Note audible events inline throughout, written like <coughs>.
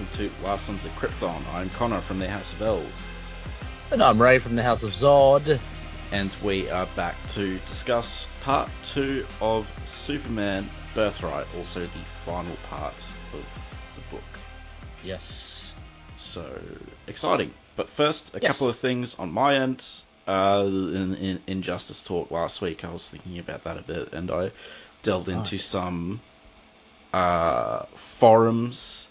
Welcome to Last Sons of Krypton. I'm Connor from the House of Elves. And I'm Ray from the House of Zod. And we are back to discuss part two of Superman Birthright, also the final part of the book. Yes. So exciting. But first, a Yes. couple of things on my end. Uh, in, in Injustice talk last week, I was thinking about that a bit, and I delved into Right. some uh, forums,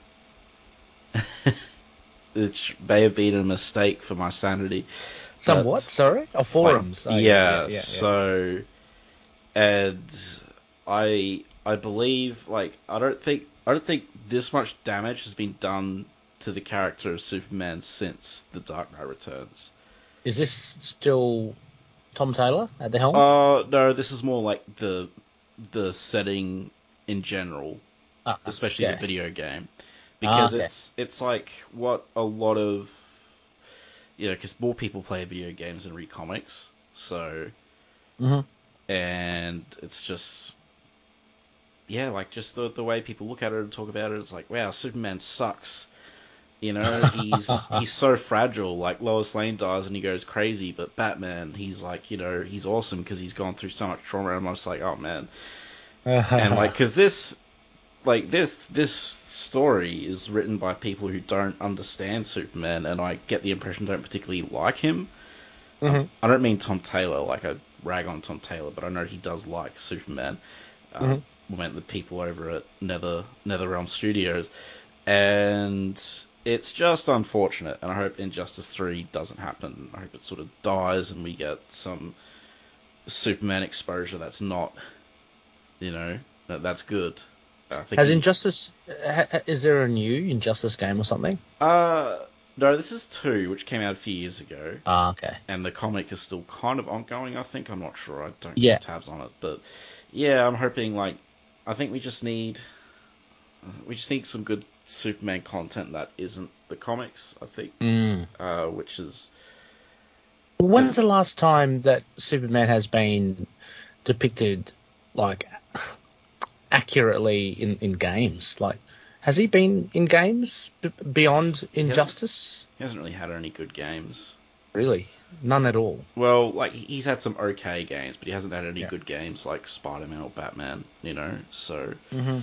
<laughs> which may have been a mistake for my sanity. Somewhat, But- sorry? Oh, forums. like, Oh, yeah, yeah, yeah. So, and I I believe like I don't think I don't think this much damage has been done to the character of Superman since The Dark Knight Returns. Is this still Tom Taylor at the helm? Uh no, this is more like the the setting in general, Ah, especially the video game, because okay. it's it's like what a lot of you know, because more people play video games and read comics, so Mhm. and it's just yeah, like just the the way people look at it and talk about it, it's like wow, Superman sucks. You know, <laughs> he's he's so fragile. Like Lois Lane dies and he goes crazy, but Batman, he's like you know he's awesome because he's gone through so much trauma. And I'm just like, oh man, and like because this like this this story is written by people who don't understand Superman, and I get the impression don't particularly like him. Mhm. I don't mean Tom Taylor, like I rag on Tom Taylor, but I know he does like Superman. Um, Mhm. We met the people over at Nether NetherRealm Studios, and it's just unfortunate. And I hope Injustice Three doesn't happen. I hope it sort of dies, and we get some Superman exposure that's not, you know, that that's good. Think Has Injustice. Ha, ha- is there a new Injustice game or something? Uh, no, this is two, which came out a few years ago, Ah, okay. and the comic is still kind of ongoing. I think I'm not sure. I don't Yeah. keep tabs on it, but yeah, I'm hoping. Like, I think we just need we just need some good Superman content that isn't the comics. I think, Mm. uh, which is When's the last time that Superman has been depicted, like, accurately in, in games? Like, has he been in games b- beyond Injustice? he hasn't really had any good games. Really? None at all. Well, like he's had some okay games, but he hasn't had any Yeah. good games like Spider-Man or Batman. You know, so. Mm-hmm.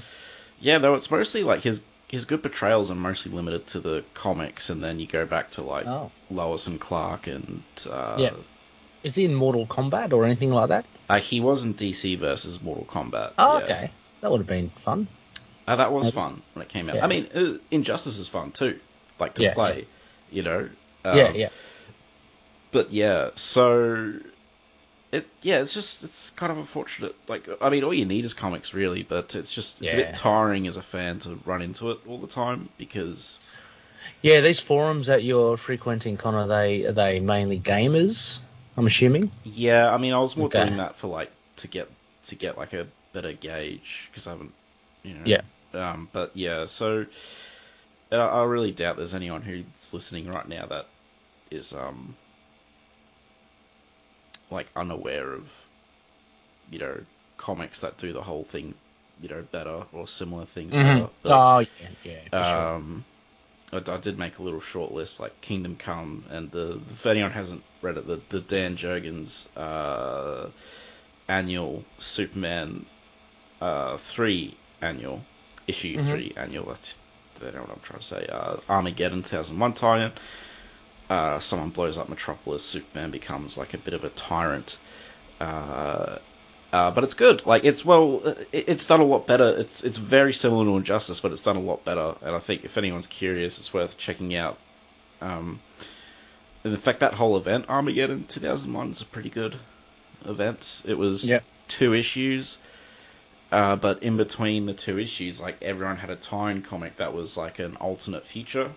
Yeah, no, it's mostly like his his good portrayals are mostly limited to the comics, and then you go back to like Oh. Lois and Clark, and uh, Yeah. Is he in Mortal Kombat or anything like that? uh, he was in DC versus Mortal Kombat. Oh, yeah. okay. That would have been fun. Uh, that was Maybe. fun when it came out. Yeah. I mean, uh, Injustice is fun too, like to Yeah, play. You know. Um, yeah, yeah. But yeah, so it yeah, it's just it's kind of unfortunate. Like I mean, all you need is comics really, but it's just it's a bit tiring as a fan to run into it all the time because Yeah, these forums that you're frequenting, Connor, are they are they mainly gamers? I'm assuming. Yeah, I mean, I was more Okay. doing that for like to get to get like a better gauge because I haven't, you know. Yeah. Um, but yeah, so I, I really doubt there's anyone who's listening right now that is um like unaware of you know comics that do the whole thing you know better or similar things better. But, Oh, yeah, yeah, for sure. um, I, I did make a little short list like Kingdom Come and the if anyone hasn't read it, the, the Dan Jurgens uh, annual Superman uh, three annual issue Mhm. three annual. That's I don't know what I'm trying to say. Uh, Armageddon 2001 tie-in. Uh, someone blows up Metropolis. Superman becomes like a bit of a tyrant. Uh, uh, but it's good. Like it's well, it, it's done a lot better. It's it's very similar to Injustice, but it's done a lot better. And I think if anyone's curious, it's worth checking out. Um, and in fact, that whole event, Armageddon 2001, is a pretty good event. It was Yep. two issues, uh, but in between the two issues, like everyone had a tie-in comic that was like an alternate future.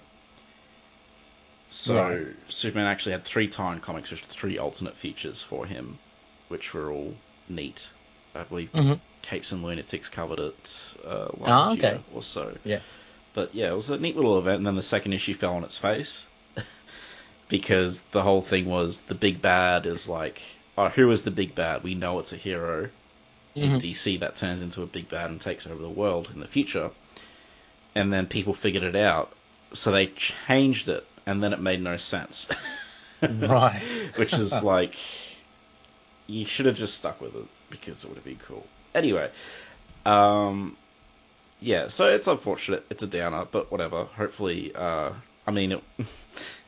So Right. Superman actually had three tie-in comics, which were three alternate features for him, which were all neat. I believe Mhm. Capes and Lunatics covered it uh, last Ah, okay. year or so. Yeah. But yeah, it was a neat little event, and then the second issue fell on its face <laughs> because the whole thing was the big bad is like, oh, who is the big bad? We know it's a hero in Mhm. DC that turns into a big bad and takes over the world in the future. and then people figured it out, so they changed it, and then it made no sense. <laughs> Right. Which is <laughs> like, you should have just stuck with it because it would have been cool. Anyway, um, yeah, so it's unfortunate. It's a downer, but whatever. Hopefully, uh, I mean, it, <laughs>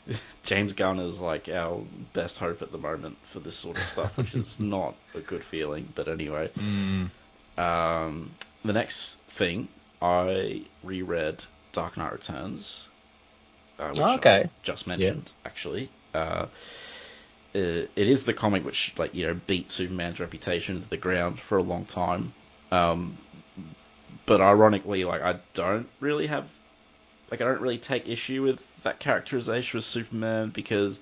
<laughs> James Gunn is like our best hope at the moment for this sort of stuff, which is <laughs> not a good feeling. But anyway, Mm. um, the next thing I reread Dark Knight Returns, uh, which Oh, okay. I just mentioned actually. Uh, it it is the comic which like you know beat Superman's reputation to the ground for a long time. Um, but ironically, like I don't really have like I don't really take issue with that characterization of Superman because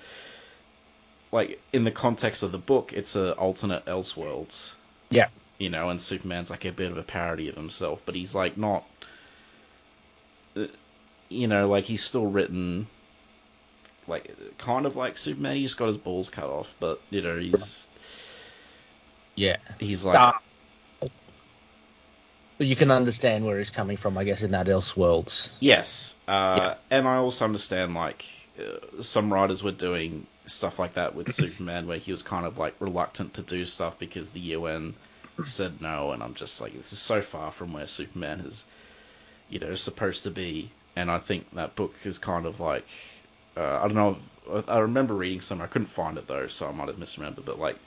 like in the context of the book, it's a alternate Elseworlds. Yeah. You know, and Superman's like a bit of a parody of himself, but he's like not uh, you know, like he's still written like kind of like Superman, He's got his balls cut off, but you know, he's Yeah. he's like Ah. But you can understand where he's coming from, I guess, in that Elseworlds. Yes, uh, Yeah. and I also understand like uh, some writers were doing stuff like that with <coughs> Superman, where he was kind of like reluctant to do stuff because the UN said no, and I'm just like, this is so far from where Superman is, you know, supposed to be, and I think that book is kind of like, uh, I don't know, I I remember reading some, I couldn't find it though, so I might have misremembered, but like,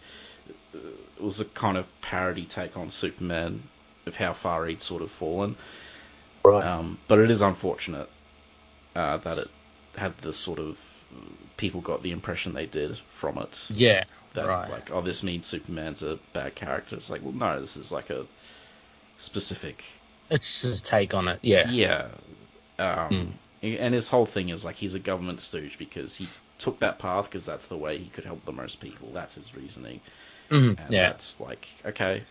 uh, it was a kind of parody take on Superman of how far he'd sort of fallen. Right. Um, but it is unfortunate uh, that it had the sort of people got the impression they did from it. yeah. That right. like, oh, this means Superman's a bad character. It's like, well, no, this is like a specific, It's just a take on it. Yeah. yeah. Um, Hmm. And his whole thing is like he's a government stooge because he took that path because that's the way he could help the most people. That's his reasoning. Mhm, And Yeah. that's like okay.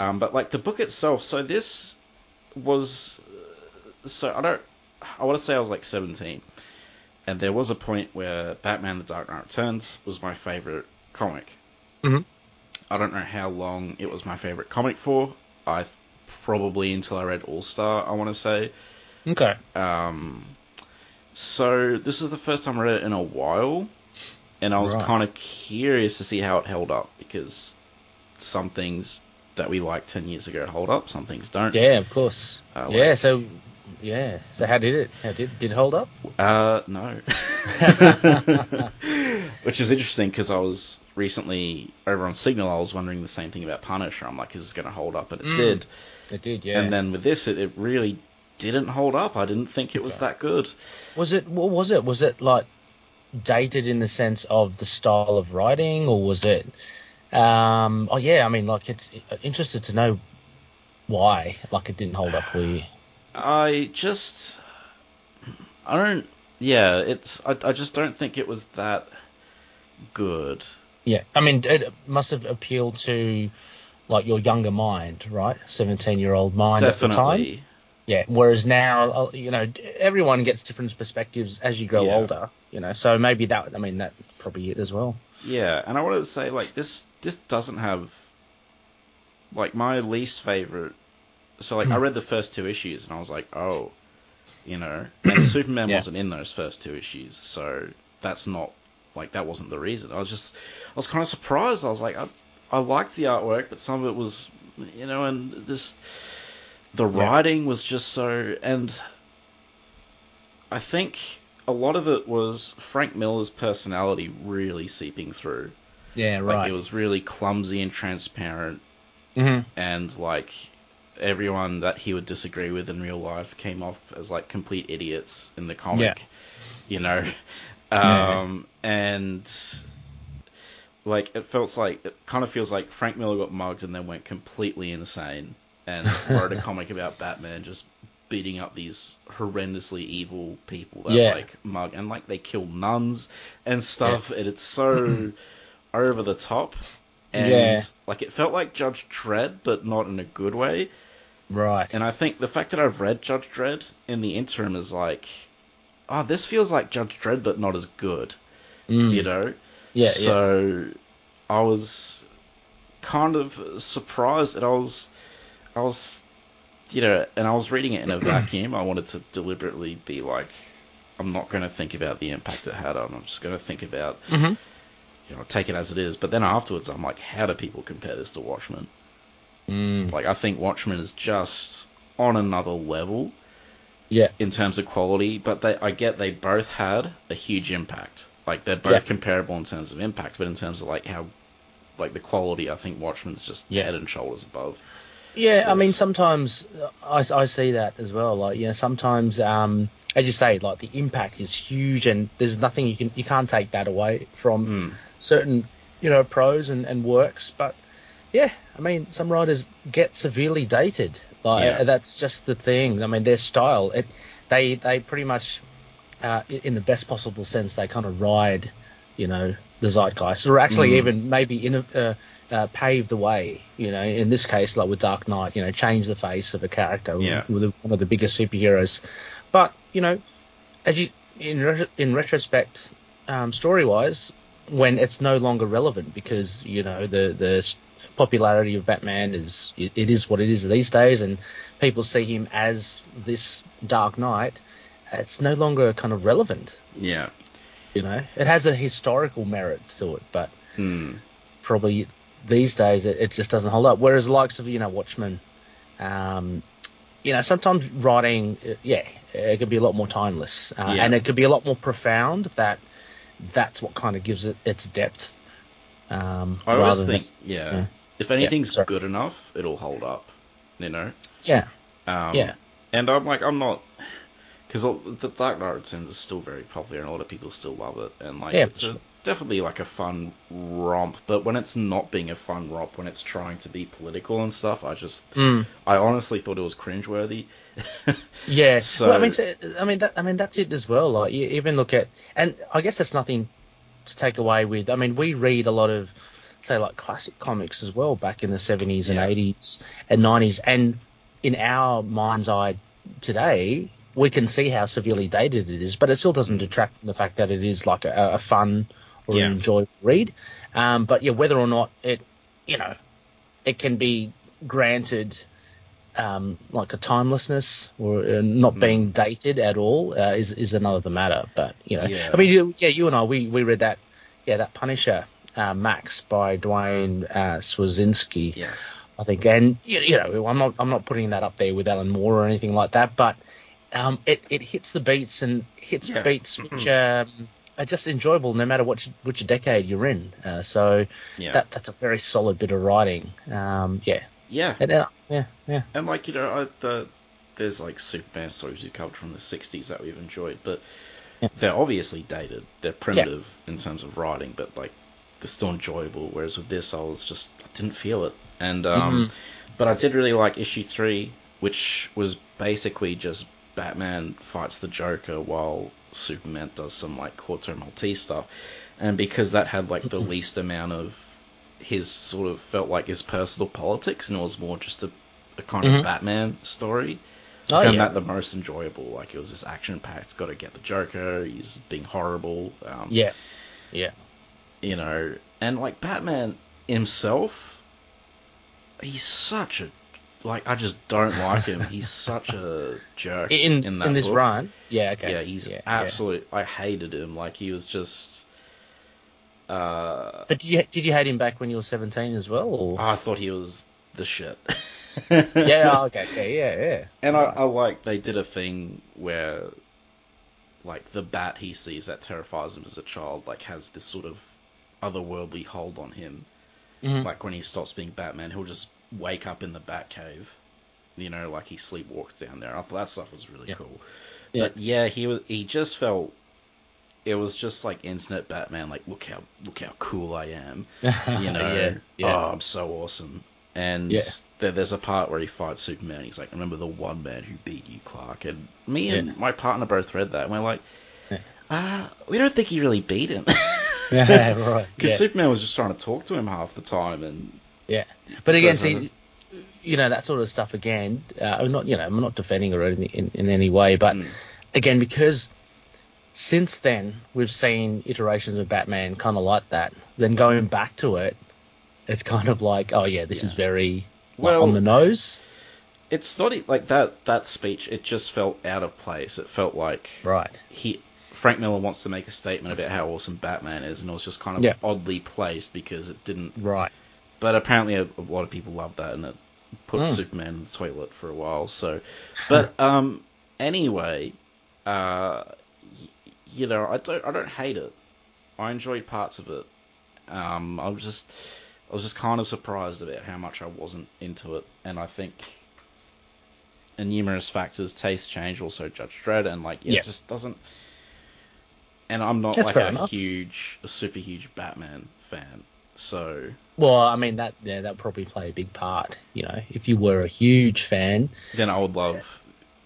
Um, but like the book itself, so this was so I don't I want to say I was like 17, and there was a point where Batman: The Dark Knight Returns was my favorite comic. Mhm. I don't know how long it was my favorite comic for. I th- probably until I read All Star. I want to say. Okay. Um, so this is the first time I read it in a while, and I was Right. kind of curious to see how it held up because some things that we liked ten years ago hold up, some things don't. Yeah, of course. Uh, yeah. So, yeah. So how did it? How did did it hold up? Uh, no. <laughs> Which is interesting because I was recently over on Signal. I was wondering the same thing about Punisher. I'm like, is this going to hold up? And it Mm. did. It did. Yeah. And then with this, it, it really didn't hold up. I didn't think it was Okay. that good. was it? What was it? Was it like dated in the sense of the style of writing, or was it? Um. Oh yeah. I mean, like, it's interested to know why. Like, it didn't hold up for you. I just, I don't. Yeah, it's. I, I just don't think it was that good. Yeah, I mean, it must have appealed to like your younger mind, right? Seventeen-year-old mind at the time. Yeah. Whereas now, uh, you know, everyone gets different perspectives as you grow Yeah. older. You know, so maybe that. I mean, that probably it as well. Yeah, and I wanted to say like this. This doesn't have like my least favorite. So like I Hmm. read the first two issues and I was like, oh, you know, and <coughs> Superman Yeah. wasn't in those first two issues, so that's not like that wasn't the reason. I was just I was kind of surprised. I was like, I I liked the artwork, but some of it was, you know, and this the Yeah. writing was just so and I think a lot of it was Frank Miller's personality really seeping through. Yeah. Like Right. it was really clumsy and transparent, hmm and like everyone that he would disagree with in real life came off as like complete idiots in the comic. Yeah. You know, <laughs> Yeah. um, and like it feels like it kind of feels like Frank Miller got mugged and then went completely insane and wrote a <laughs> comic about Batman just beating up these horrendously evil people that Yeah. like mug and like they kill nuns and stuff and it's so <clears throat> over the top and Yeah. like it felt like Judge Dredd but not in a good way Right. and I think the fact that I've read Judge Dredd in the interim is like oh this feels like Judge Dredd but not as good Mm. you know Yeah. yeah. so I was kind of surprised that I was I was you know, and I was reading it in a <clears throat> vacuum. I wanted to deliberately be like, I'm not going to think about the impact it had on. I'm just going to think about, Mhm. you know, take it as it is. But then afterwards, I'm like, how do people compare this to Watchmen? Mm. Like, I think Watchmen is just on another level Yeah. in terms of quality. But they, I get they both had a huge impact. Like, they're both Yeah. comparable in terms of impact, but in terms of like how, like the quality, I think Watchmen's just Yeah. head and shoulders above. Yeah, I mean, sometimes I, I see that as well. Like, you know, sometimes, um, as you say, like the impact is huge, and there's nothing you can you can't take that away from Mm. certain, you know, pros and, and works. But yeah, I mean, some writers get severely dated. Like Yeah. that's just the thing. I mean, their style, it, they they pretty much, uh, in the best possible sense, they kind of ride, you know, the zeitgeist, or actually Mm. even maybe in a, uh, uh, pave the way. You know, in this case, like with Dark Knight, you know, change the face of a character Yeah. with one of the biggest superheroes. But you know, as you in re- in retrospect, um, story wise, when it's no longer relevant because you know the the popularity of Batman is it, it is what it is these days, and people see him as this Dark Knight. It's no longer kind of relevant. Yeah. You know, it has a historical merit to it, but Mm. probably these days it, it just doesn't hold up. Whereas the likes of you know Watchmen, um, you know, sometimes writing, uh, yeah, it could be a lot more timeless, uh, Yeah. and it could be a lot more profound. That that's what kind of gives it its depth. Um, I always rather think, than, yeah, yeah. if anything's sorry. good enough, it'll hold up. You know. yeah, Um, Yeah. And I'm like, I'm not, because the Dark Knight Returns is still very popular and a lot of people still love it, and like Yeah, it's a. definitely like a fun romp. But when it's not being a fun romp, when it's trying to be political and stuff, I just, Mm. I honestly thought it was cringeworthy. <laughs> yeah. So- well, I mean, so- I mean, that, I mean, that's it as well. Like, you even look at, and I guess that's nothing to take away with. I mean, we read a lot of, say, like classic comics as well back in the seventies and Yeah. eighties and nineties, and in our mind's eye today, we can see how severely dated it is, but it still doesn't detract from the fact that it is like a, a fun or Yeah. an enjoyable read. Um, but yeah, whether or not it, you know, it can be granted um, like a timelessness or uh, not Hmm. being dated at all uh, is is another matter. But you know, Yeah. I mean, you, yeah, you and I, we, we read that, yeah, that Punisher uh, Max by Duane uh, Swierczynski, yes. I think, and you, you know, I'm not I'm not putting that up there with Alan Moore or anything like that, but um, it it hits the beats and hits Yeah. beats which um, are just enjoyable no matter which which decade you're in. Uh, so Yeah. that that's a very solid bit of writing. Um, yeah, yeah. and, uh, yeah, yeah. And like you know, I, the there's like Superman stories we covered from the '60s that we've enjoyed, but Yeah. they're obviously dated. They're primitive in terms of writing, but like they're still enjoyable. Whereas with this, I was just I didn't feel it. And um, Mhm. but I did really like issue three, which was basically just Batman fights the Joker while Superman does some like Corto Maltese stuff. And because that had like the <laughs> least amount of his sort of felt like his personal politics, and it was more just a, a kind Mhm. of Batman story. Oh, I found yeah. that the most enjoyable. Like it was this action packed. Got to get the Joker. He's being horrible. Um, Yeah, yeah. you know, and like Batman himself, he's such a like I just don't like him. He's <laughs> such a jerk In in in, this book. run, yeah, okay, Yeah, he's yeah, yeah. absolute. I hated him. Like he was just. Uh, But did you did you hate him back when you were seventeen as well? Or? I thought he was the shit. <laughs> yeah, oh, okay, <laughs> okay, yeah, yeah. And I. I like they did a thing where, like the bat he sees that terrifies him as a child, like has this sort of otherworldly hold on him. Mhm. Like when he stops being Batman, he'll just wake up in the Batcave. You know, like he sleepwalks down there. I thought that stuff was really Yeah. cool. Yeah. But yeah, he was. He just felt. It was just like internet Batman. Like look how look how cool I am. <laughs> You know. yeah, yeah. Oh, I'm so awesome. And Yeah. there, there's a part where he fights Superman. He's like, remember the one man who beat you, Clark? And me and my partner both read that, and we're like, uh, we don't think he really beat him. <laughs> yeah, <laughs> right. Because. Superman was just trying to talk to him half the time, and Yeah, but again, see, you know that sort of stuff. Again, uh, I'm not, you know, I'm not defending her in, in, in any way, but Mm. again, because since then we've seen iterations of Batman kind of like that. Then going back to it, it's kind of like, oh yeah, this is Yeah. very like, Well- on the nose. it's not like that. That speech, it just felt out of place. It felt like Right. he Frank Miller wants to make a statement about how awesome Batman is, and it was just kind of Yeah. oddly placed because it didn't. Right. But apparently, a, a lot of people love that, and it put Mm. Superman in the toilet for a while. So, but <laughs> um, anyway, uh, y- you know, I don't, I don't hate it. I enjoyed parts of it. Um, I was just, I was just kind of surprised about how much I wasn't into it, and I think. And numerous factors, taste change, also Judge Dredd, and like yeah, Yeah. it just doesn't. And I'm not That's like a enough. huge, a super huge Batman fan, so Well, I mean that yeah, that probably play a big part. You know, if you were a huge fan, then I would love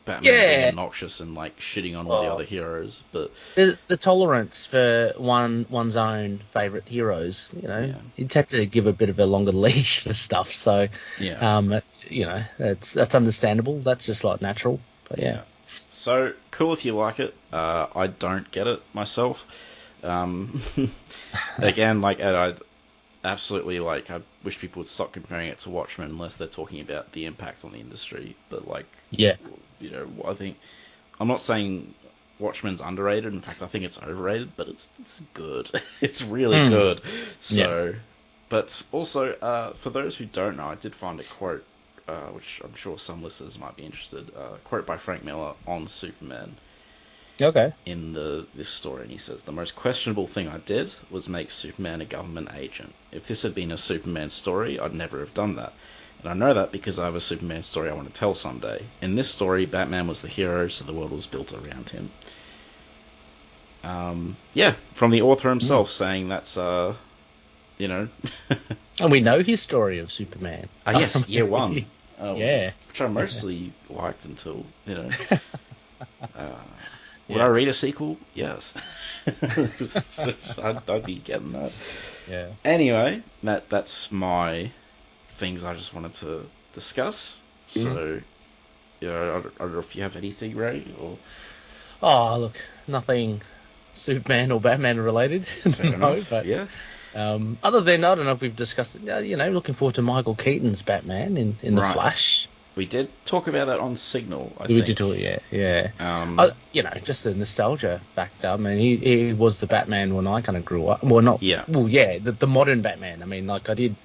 Batman being obnoxious and like shitting on all the Oh. other heroes. But the, the tolerance for one one's own favorite heroes, you know, Yeah. you'd have to give a bit of a longer <laughs> leash for stuff. So, yeah, um, you know, that's that's understandable. That's just like natural. But yeah, So cool if you like it. Uh, I don't get it myself. Um, <laughs> again, like I absolutely like. I wish people would stop comparing it to Watchmen unless they're talking about the impact on the industry. But like, yeah, you know, I think I'm not saying Watchmen's underrated. In fact, I think it's overrated, but it's it's good. <laughs> it's really Hmm. good. So, but also uh, for those who don't know, I did find a quote, uh, which I'm sure some listeners might be interested. Uh, quote by Frank Miller on Superman okay, in the this story, and he says the most questionable thing I did was make Superman a government agent. If this had been a Superman story, I'd never have done that. And I know that because I have a Superman story I want to tell someday. In this story, Batman was the hero, so the world was built around him. Um, yeah, from the author himself saying that's uh, you know, <laughs> and we know his story of Superman. ah yes, <laughs> year one. Um, Yeah. which I mostly liked until you know. <laughs> Uh, would Yeah. I read a sequel? Yes. I'd, <laughs> I'd be getting that. Yeah. Anyway, that that's my things I just wanted to discuss. So, you know, I, don't- I don't know if you have anything, Ray, or Oh, look, nothing Superman or Batman related. <laughs> fair no, enough. but yeah, um, other than I don't know if we've discussed it. You know, looking forward to Michael Keaton's Batman in in the Right. Flash. We did talk about that on Signal. I we think. did talk, yeah, yeah. Um, Uh, you know, just the nostalgia factor. I mean, he, he was the Batman when I kind of grew up. Well, not. Yeah. Well, yeah, the, the modern Batman. I mean, like I did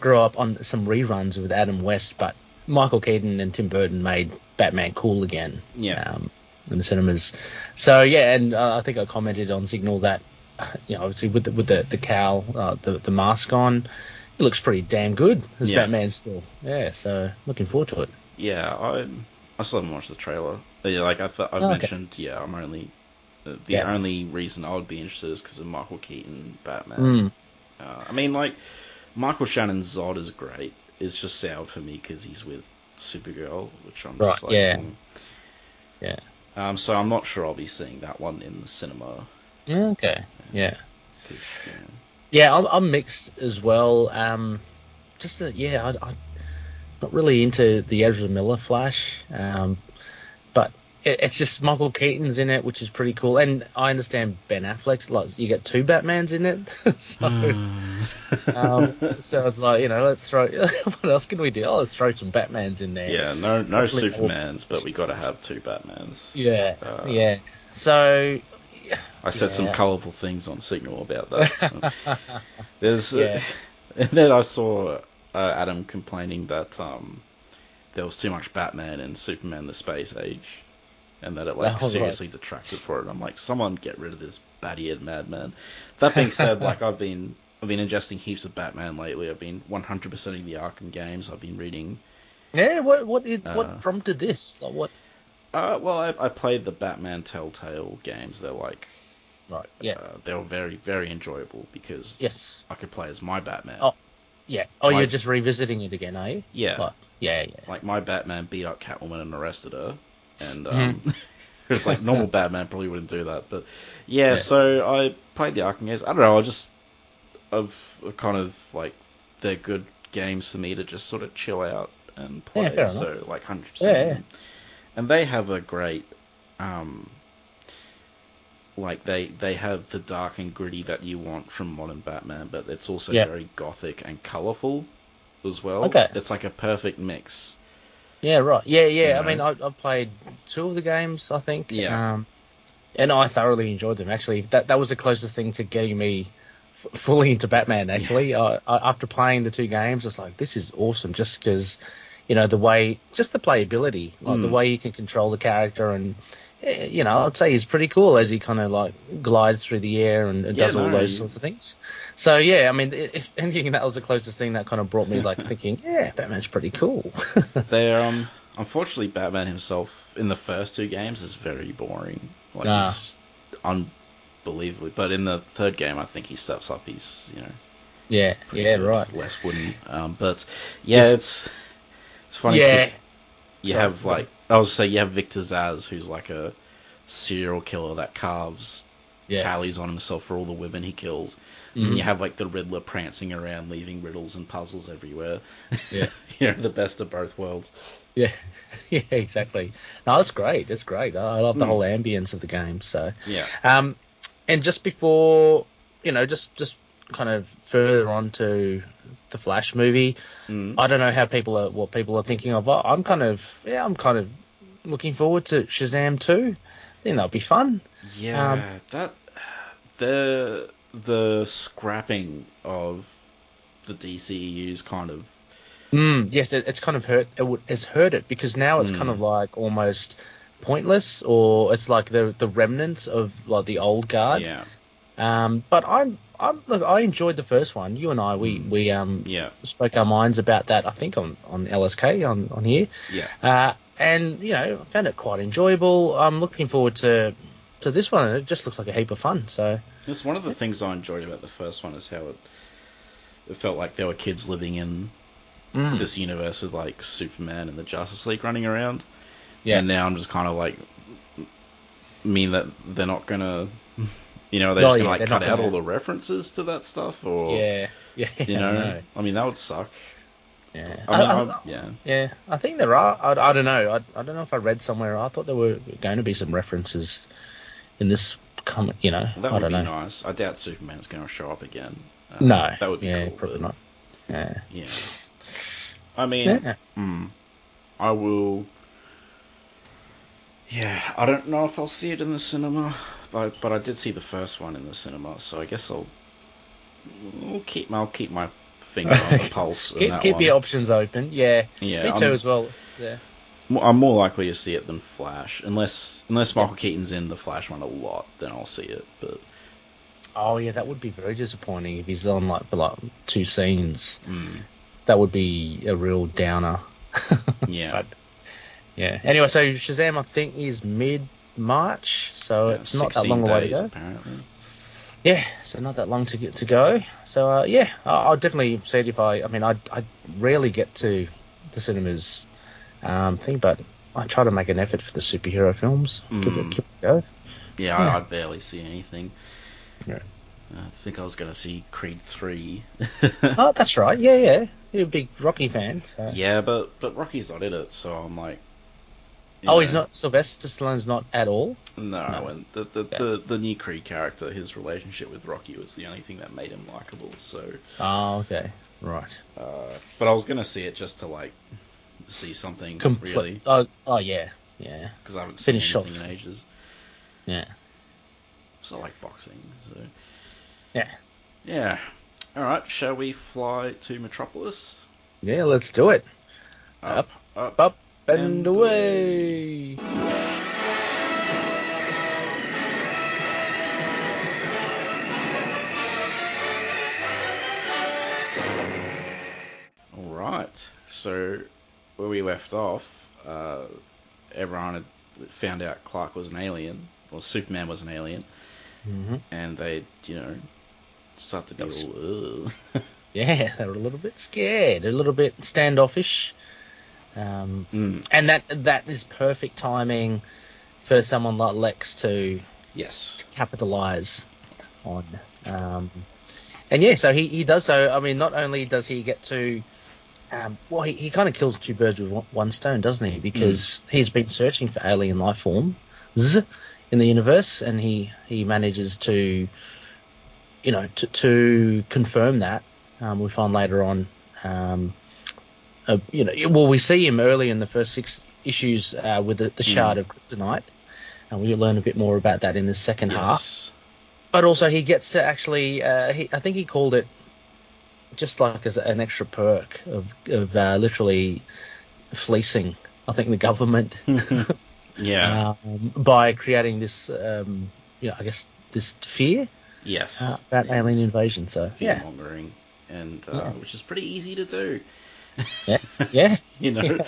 grow up on some reruns with Adam West, but Michael Keaton and Tim Burton made Batman cool again. Yeah. Um, in the cinemas. So yeah, and uh, I think I commented on Signal that, you know, obviously with the, with the the cowl, uh, the the mask on. It looks pretty damn good as Yeah. Batman still. Yeah, so looking forward to it. yeah, I I still haven't watched the trailer. Yeah, like I th- I've Oh, okay. mentioned, yeah, I'm only the, Yeah. only reason I would be interested is because of Michael Keaton Batman. Mm. Uh, I mean, like Michael Shannon's Zod is great. It's just sour for me because he's with Supergirl, which I'm just like, yeah. mm. Yeah. Um, so I'm not sure I'll be seeing that one in the cinema. Okay. yeah. know, Yeah, I'm, I'm mixed as well. Um, just a, yeah, I, I'm not really into the Ezra Miller Flash, um, but it, it's just Michael Keaton's in it, which is pretty cool. And I understand Ben Affleck's like you get two Batmans in it, <laughs> so um, <laughs> so it's like you know let's throw <laughs> what else can we do? Oh, let's throw some Batmans in there. yeah, no, no Hopefully- Supermans, but we got to have two Batmans. Yeah, Uh, yeah. So I said some colourful things on Signal about that. <laughs> There's, Yeah. <laughs> and then I saw uh, Adam complaining that um, there was too much Batman and Superman: The Space Age, and that it like Oh, right. seriously detracted for it. I'm like, someone get rid of this batty-head madman. That being said, like I've been I've been ingesting heaps of Batman lately. I've been 100%ing the Arkham games. I've been reading. yeah, what what Uh, what prompted this? Like what? Uh, well, I, I played the Batman Telltale games. They're like, Right. Yeah. uh, they were very very enjoyable because yes. I could play as my Batman. Oh, Yeah. Oh, you're just revisiting it again, are you? Yeah. Like, yeah, yeah. like my Batman beat up Catwoman and arrested her, and Mm-hmm. um, <laughs> it's like normal Batman probably wouldn't do that, but yeah, Yeah. So I played the Arkham games. I don't know. I just I've, I've kind of like they're good games for me to just sort of chill out and play. Yeah, fair so like hundred Yeah, yeah. percent. And they have a great um. Like they, they have the dark and gritty that you want from modern Batman, but it's also Yeah. very gothic and colourful as well. Okay. It's like a perfect mix Yeah, right. Yeah, yeah. You I mean. I, I played two of the games, I think. Yeah. Um, and I thoroughly enjoyed them. Actually, that that was the closest thing to getting me f- fully into Batman. Actually, I, I, after playing the two games, it's like this is awesome. Just because, you know, the way, just the playability, like the Mm. way you can control the character, and eh, you know, I'd say he's pretty cool as he kind of like glides through the air and, and Yeah, does all those sorts of things. So yeah, I mean, if anything, that was the closest thing that kind of brought me like <laughs> thinking, yeah, Batman's pretty cool. <laughs> They're um unfortunately Batman himself in the first two games is very boring. Like Ah. he's unbelievably but in the third game I think he steps up he's, you know, yeah, yeah, good, right. less wooden. Um but yeah, Yes. it's it's funny Yeah. you Sorry, have like I was say you have Victor Zsasz who's like a serial killer that carves Yeah. tallies on himself for all the women he killed. Mhm. And you have like the Riddler prancing around, leaving riddles and puzzles everywhere. Yeah. <laughs> you know, the best of both worlds. Yeah, <laughs> yeah, exactly. No, it's great. It's great. I I love the Mm. whole ambience of the game. So, Yeah. um, and just before, you know, just just kind of further on to the Flash movie, Mm. I don't know how people are what people are thinking of. I'm kind of yeah, I'm kind of looking forward to Shazam 2. I think that'll be fun. Yeah, Um, that the the scrapping of the DCEU's kind of Mm, yes, it, it's kind of hurt. It, it's hurt it because now it's kind Mm. of like almost pointless, or it's like the the remnants of like the old guard. yeah Um, but I'm, I'm look, I enjoyed the first one. You and I, we, Mm. we um yeah spoke our minds about that. I think on on LSK on on here. yeah Uh, and you know, I found it quite enjoyable. I'm looking forward to to this one. and It just looks like a heap of fun. So Just one of the things I enjoyed about the first one is how it it felt like there were kids living in mm, this universe with like Superman and the Justice League running around. Yeah. And now I'm just kind of like mean that they're not gonna you know, they're Oh, just gonna yeah, like cut out gonna- all the references to that stuff or yeah, yeah, <laughs> you I know. <laughs> I mean that would suck. yeah. I mean, I- I, yeah. Yeah, I think there are. I, I don't know. I, I don't know if I read somewhere. I thought there were going to be some references in this. Com- you know, That I would don't be know. nice. I doubt Superman's going to show up again. Um, No, that would be yeah, cool. probably but, not. Yeah, Yeah. I mean, yeah. hmm, I will. Yeah, I don't know if I'll see it in the cinema, but but I did see the first one in the cinema, so I guess I'll, I'll keep I'll keep my finger on the <laughs> pulse. keep keep your options open. Yeah, yeah, me too I'm, as well. Yeah, I'm more likely to see it than Flash, unless unless Michael Keaton's in the Flash one a lot, then I'll see it. But Oh yeah, that would be very disappointing if he's on like for like two scenes. mm, That would be a real downer. <laughs> Yeah. But, yeah. Anyway, so Shazam I think is mid March, so yeah, it's not that long a way to go. apparently. Yeah, so not that long to get to go. So uh, yeah, I- I'll definitely see it if I. I mean, I I rarely get to the cinemas um, thing, but I try to make an effort for the superhero films. Give, Mm. it, give it a go. Yeah, Yeah. I, I barely see anything. Yeah. I think I was going to see Creed three. Oh, <laughs> that's right. Yeah, yeah. You're a big Rocky fan. So. yeah, but but Rocky's not in it, so I'm like. Oh, he's not. Sylvester Stallone's not at all. No, No. and the the, Yeah. the the new Creed character, his relationship with Rocky was the only thing that made him likable. So, Oh, okay. Right. uh, but I was going to see it just to like see something Complete. really Oh, oh yeah, yeah, because I haven't seen Finish anything off. in ages. yeah, So I like boxing. So yeah, yeah. All right, shall we fly to Metropolis? yeah. Let's do it. Up, up, Up and, And away. All right. So where we left off, uh, everyone had found out Clark was an alien, or Superman was an alien, hmm and they, you know, start to be That was- all. Ugh. <laughs> Yeah, they were a little bit scared, a little bit standoffish. Um, Mm, and that that is perfect timing for someone like Lex to yes. capitalize on. Um, and yeah, so he, he does so. I mean, not only does he get to, um, well, he, he kind of kills two birds with one, one stone, doesn't he? Because he's been searching for alien life forms in the universe, and he he manages to, you know, to to confirm that. Um, we find later on. Um, uh, you know, well, we see him early in the first six issues uh, with the, the Mm. shard of kryptonite, and we'll learn a bit more about that in the second half. But also, he gets to actually, uh, he, I think he called it just like as an extra perk of, of uh, literally fleecing, I think, the government <laughs> Yeah. um, by creating this, um, you know, I guess, this fear yes. uh, about alien invasion. So, Fear yeah, mongering, and uh, Yeah. which is pretty easy to do. <laughs> yeah, yeah. <laughs> you know.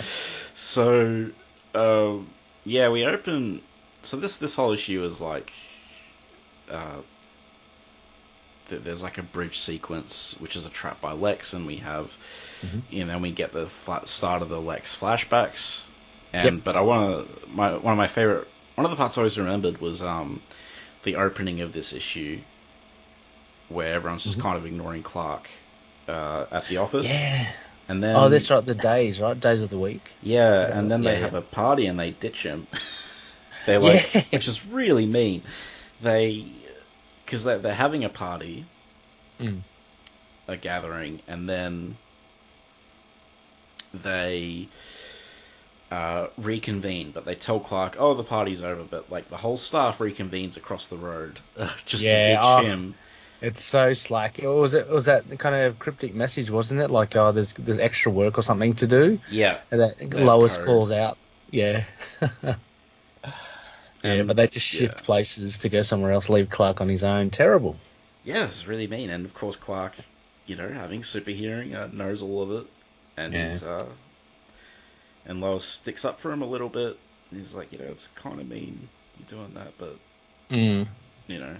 So, um, yeah, we open. So this this whole issue is like, uh, th- there's like a bridge sequence which is a trap by Lex, and we have, Mhm. you know, we get the flat start of the Lex flashbacks, and Yep. but I want to my one of my favorite one of the parts I always remembered was um the opening of this issue where everyone's just Mhm. kind of ignoring Clark uh, at the office, Yeah. And then oh, that's right. The days, right? Days of the week. yeah, that and then Yeah, they yeah. have a party and they ditch him. <laughs> They're like, Yeah. which is really mean. They, because they're, they're having a party, Mm. a gathering, and then they uh, reconvene. But they tell Clark, "Oh, the party's over." But like the whole staff reconvenes across the road <laughs> just Yeah, to ditch oh. him. It's so slack. Or was it was that kind of cryptic message, wasn't it? Like, oh, there's there's extra work or something to do. Yeah, And that That Lois code. calls out. Yeah. <sighs> yeah, but they just shift yeah. places to go somewhere else, leave Clark on his own. Terrible. yeah, this is really mean. And of course, Clark, you know, having super hearing, uh, knows all of it, and Yeah. he's uh, and Lois sticks up for him a little bit. And he's like, you know, it's kind of mean you're doing that, but Mm. you know,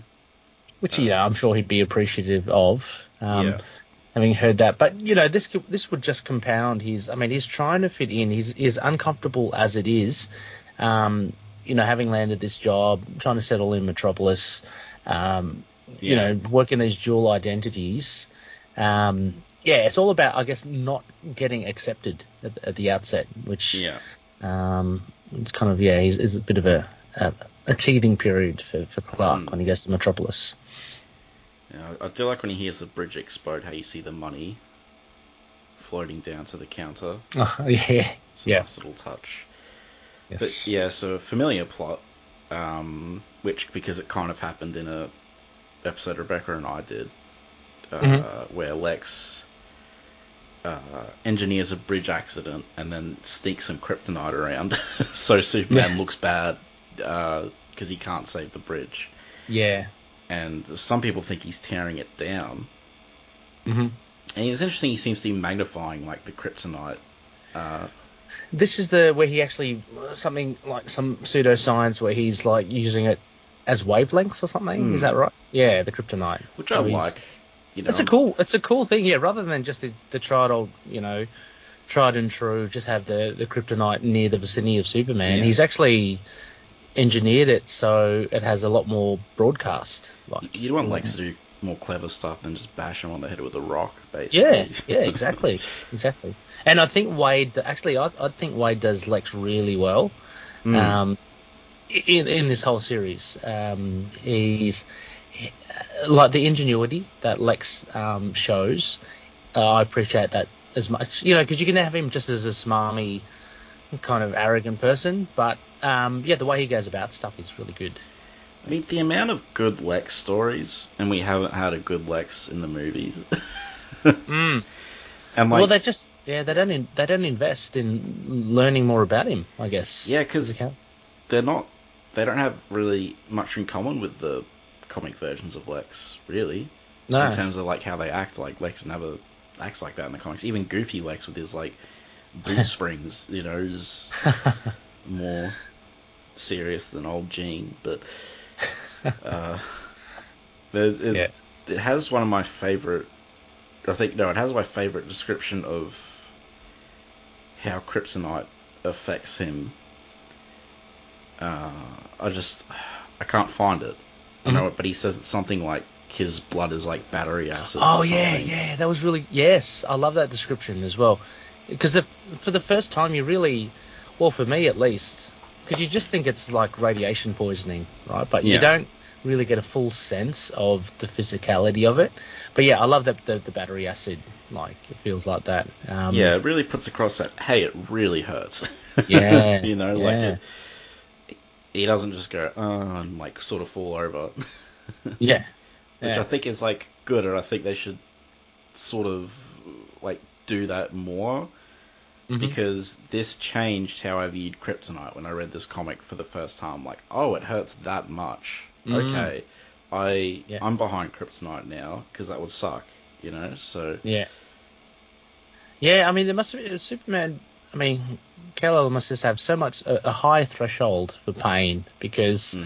Which, Uh, yeah, I'm sure he'd be appreciative of. Um, yeah, having heard that. But you know, this could, this would just compound his. I mean, he's trying to fit in. He's is uncomfortable as it is. Um, you know, having landed this job, trying to settle in Metropolis. Um, you know, working these dual identities. Um, yeah, it's all about, I guess, not getting accepted at, at the outset, which yeah, um, it's kind of yeah, is a bit of a, a a teething period for, for Clark Mm. when he goes to Metropolis. Yeah. I do like when he hears the bridge explode. How you see the money floating down to the counter. <laughs> Oh, yeah, It's a Yeah. nice little touch. yes. But yeah, so a familiar plot, um, which because it kind of happened in a episode Rebecca and I did, uh, Mhm. where Lex uh, engineers a bridge accident and then sneaks some kryptonite around, <laughs> so Superman Yeah. looks bad because he can't save the bridge. yeah. And some people think he's tearing it down. hmm And it's interesting. He seems to be magnifying like the kryptonite. Uh, This is the where he actually something like some pseudoscience where he's like using it as wavelengths or something. Hmm. Is that right? Yeah, the kryptonite. which So I like. You know, It's a cool. It's a cool thing. Yeah, rather than just the, the tried old, you know, tried and true, just have the the kryptonite near the vicinity of Superman. Yeah. He's actually engineered it so it has a lot more broadcast. Like You'd want Lex to do more clever stuff than just bash him on the head with a rock, basically. Yeah, <laughs> yeah, exactly, exactly. And I think Waid actually, I, I think Waid does Lex really well. Mm. Um, in in this whole series, um, he's he- like the ingenuity that Lex um, shows. Uh, I appreciate that as much, you know, because you can have him just as a smarmy, kind of arrogant person, but um, yeah, the way he goes about stuff is really good. I mean, the amount of good Lex stories, and we haven't had a good Lex in the movies. <laughs> Mm. and like, well, they just yeah, they don't in, they don't invest in learning more about him. I guess. Yeah, because character. they're not, they don't have really much in common with the comic versions of Lex, really. no, In terms of like how they act, like Lex never acts like that in the comics. Even Goofy Lex with his like boot <laughs> springs, you know, is <laughs> more serious than old Gene, but uh, the, it, Yeah. it has one of my favorite. I think no, it has my favorite description of how kryptonite affects him. Uh, I just I can't find it. I know it, but he says it's something like his blood is like battery acid. Oh yeah, yeah, that was really yes. I love that description as well, because for the first time you really, well for me at least, because you just think it's like radiation poisoning, right? But Yeah. you don't really get a full sense of the physicality of it. But yeah, I love that the, the battery acid, like it feels like that. Um, yeah, it really puts across that hey, it really hurts. <laughs> Yeah, you know, yeah. like it, he doesn't just go oh, and like sort of fall over, yeah, <laughs> which yeah. I think is like good, and I think they should sort of like do that more Mhm. because this changed how I viewed Kryptonite when I read this comic for the first time. Like, oh, it hurts that much. Mm. Okay, I Yeah. I'm behind Kryptonite now because that would suck, you know. So Yeah. Yeah, I mean, there must be Superman. I mean, Kal-El must just have so much a, a high threshold for pain because mm,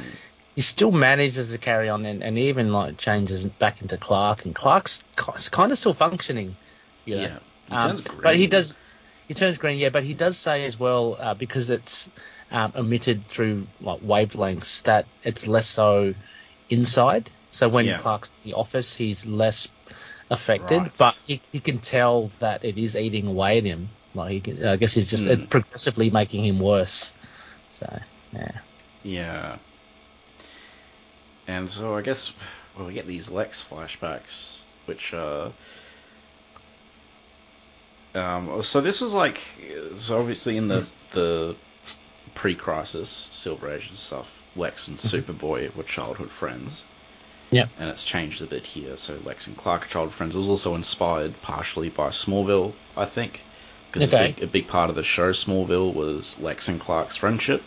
he still manages to carry on and, and even like changes back into Clark, and Clark's kind of still functioning. You know? yeah, Um, turns but he does. He turns green, yeah. But he does say as well uh, because it's um, emitted through like wavelengths that it's less so inside. So when Yeah. Clark's in the office, he's less affected, Right. but he, he can tell that it is eating away at him. Like he can, I guess he's just it's progressively making him worse. So yeah, Yeah. And so I guess well, we get these Lex flashbacks, which uh, um, so this was like so obviously in the the pre-crisis Silver Age and stuff. Lex and Superboy were childhood friends. Yep. And it's changed a bit here. So Lex and Clark are childhood friends. It was also inspired partially by Smallville, I think, because Okay. a, big, a big part of the show Smallville was Lex and Clark's friendship.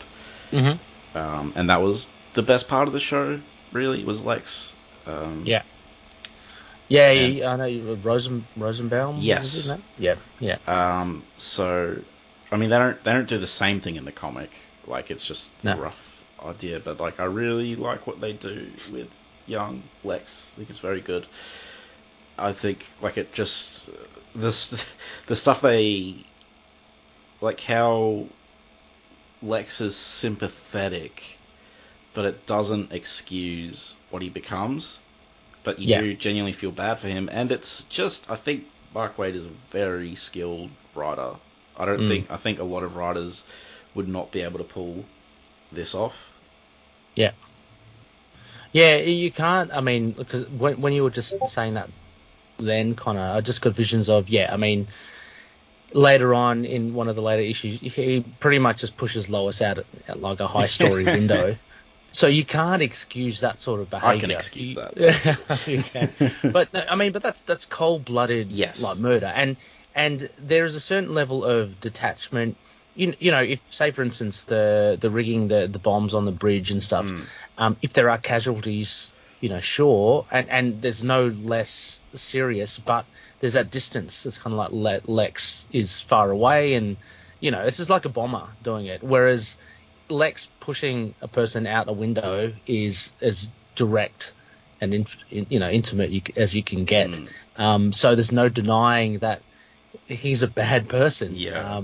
Mm-hmm. um, and that was the best part of the show. Really, was Lex. Um, Yeah. Yeah. He, I know you- Rosen Rosenbaum. Yes. was his name? Yeah, yeah. Um, so, I mean, they don't they don't do the same thing in the comic. Like, it's just a rough idea. But like, I really like what they do with young Lex. I think it's very good. I think like it just this <laughs> the stuff they like how Lex is sympathetic, but it doesn't excuse what he becomes. But you Yeah. do genuinely feel bad for him, and it's just I think Mark Waid is a very skilled writer. I don't Mm. think I think a lot of writers would not be able to pull this off. Yeah, Yeah, you can't. I mean, because when when you were just saying that, then kind of, I just got visions of yeah. I mean, later on in one of the later issues, he pretty much just pushes Lois out at, at like a high story <laughs> window. So you can't excuse that sort of behavior. I can excuse You- that. <laughs> you can. But no, I mean, but that's that's cold blooded Yes. like murder, and and there is a certain level of detachment. You, you know, if say for instance the the rigging the the bombs on the bridge and stuff, Mm. um, if there are casualties, you know, sure, and and there's no less serious, but there's that distance. It's kind of like Le- Lex is far away, and you know, it's just like a bomber doing it. Whereas Lex pushing a person out a window is as direct and in, in, you know intimate you, as you can get. Mm. Um, so there's no denying that he's a bad person. Yeah.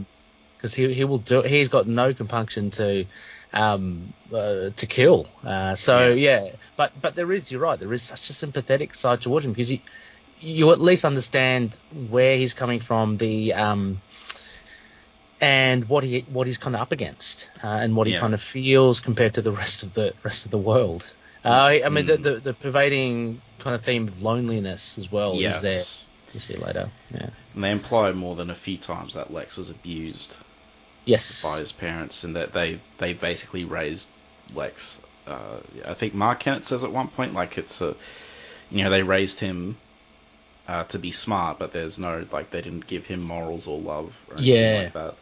Because he he will do. He's got no compunction to um uh, to kill. Uh, so Yeah. yeah. but but there is. You're right. There is such a sympathetic side towards him because you you at least understand where he's coming from. The um and what he what he's kind of up against uh, and what he Yeah. kind of feels compared to the rest of the rest of the world. Uh, I mean, the, Mm. the the pervading kind of theme of loneliness as well yes. is there. You see later. Yeah. And they imply more than a few times that Lex was abused Yes. by his parents, and that they they basically raised Lex. Uh, I think Mark Kennett says at one point, like it's a, you know, they raised him uh, to be smart, but there's no like they didn't give him morals or love or anything Yeah. like that.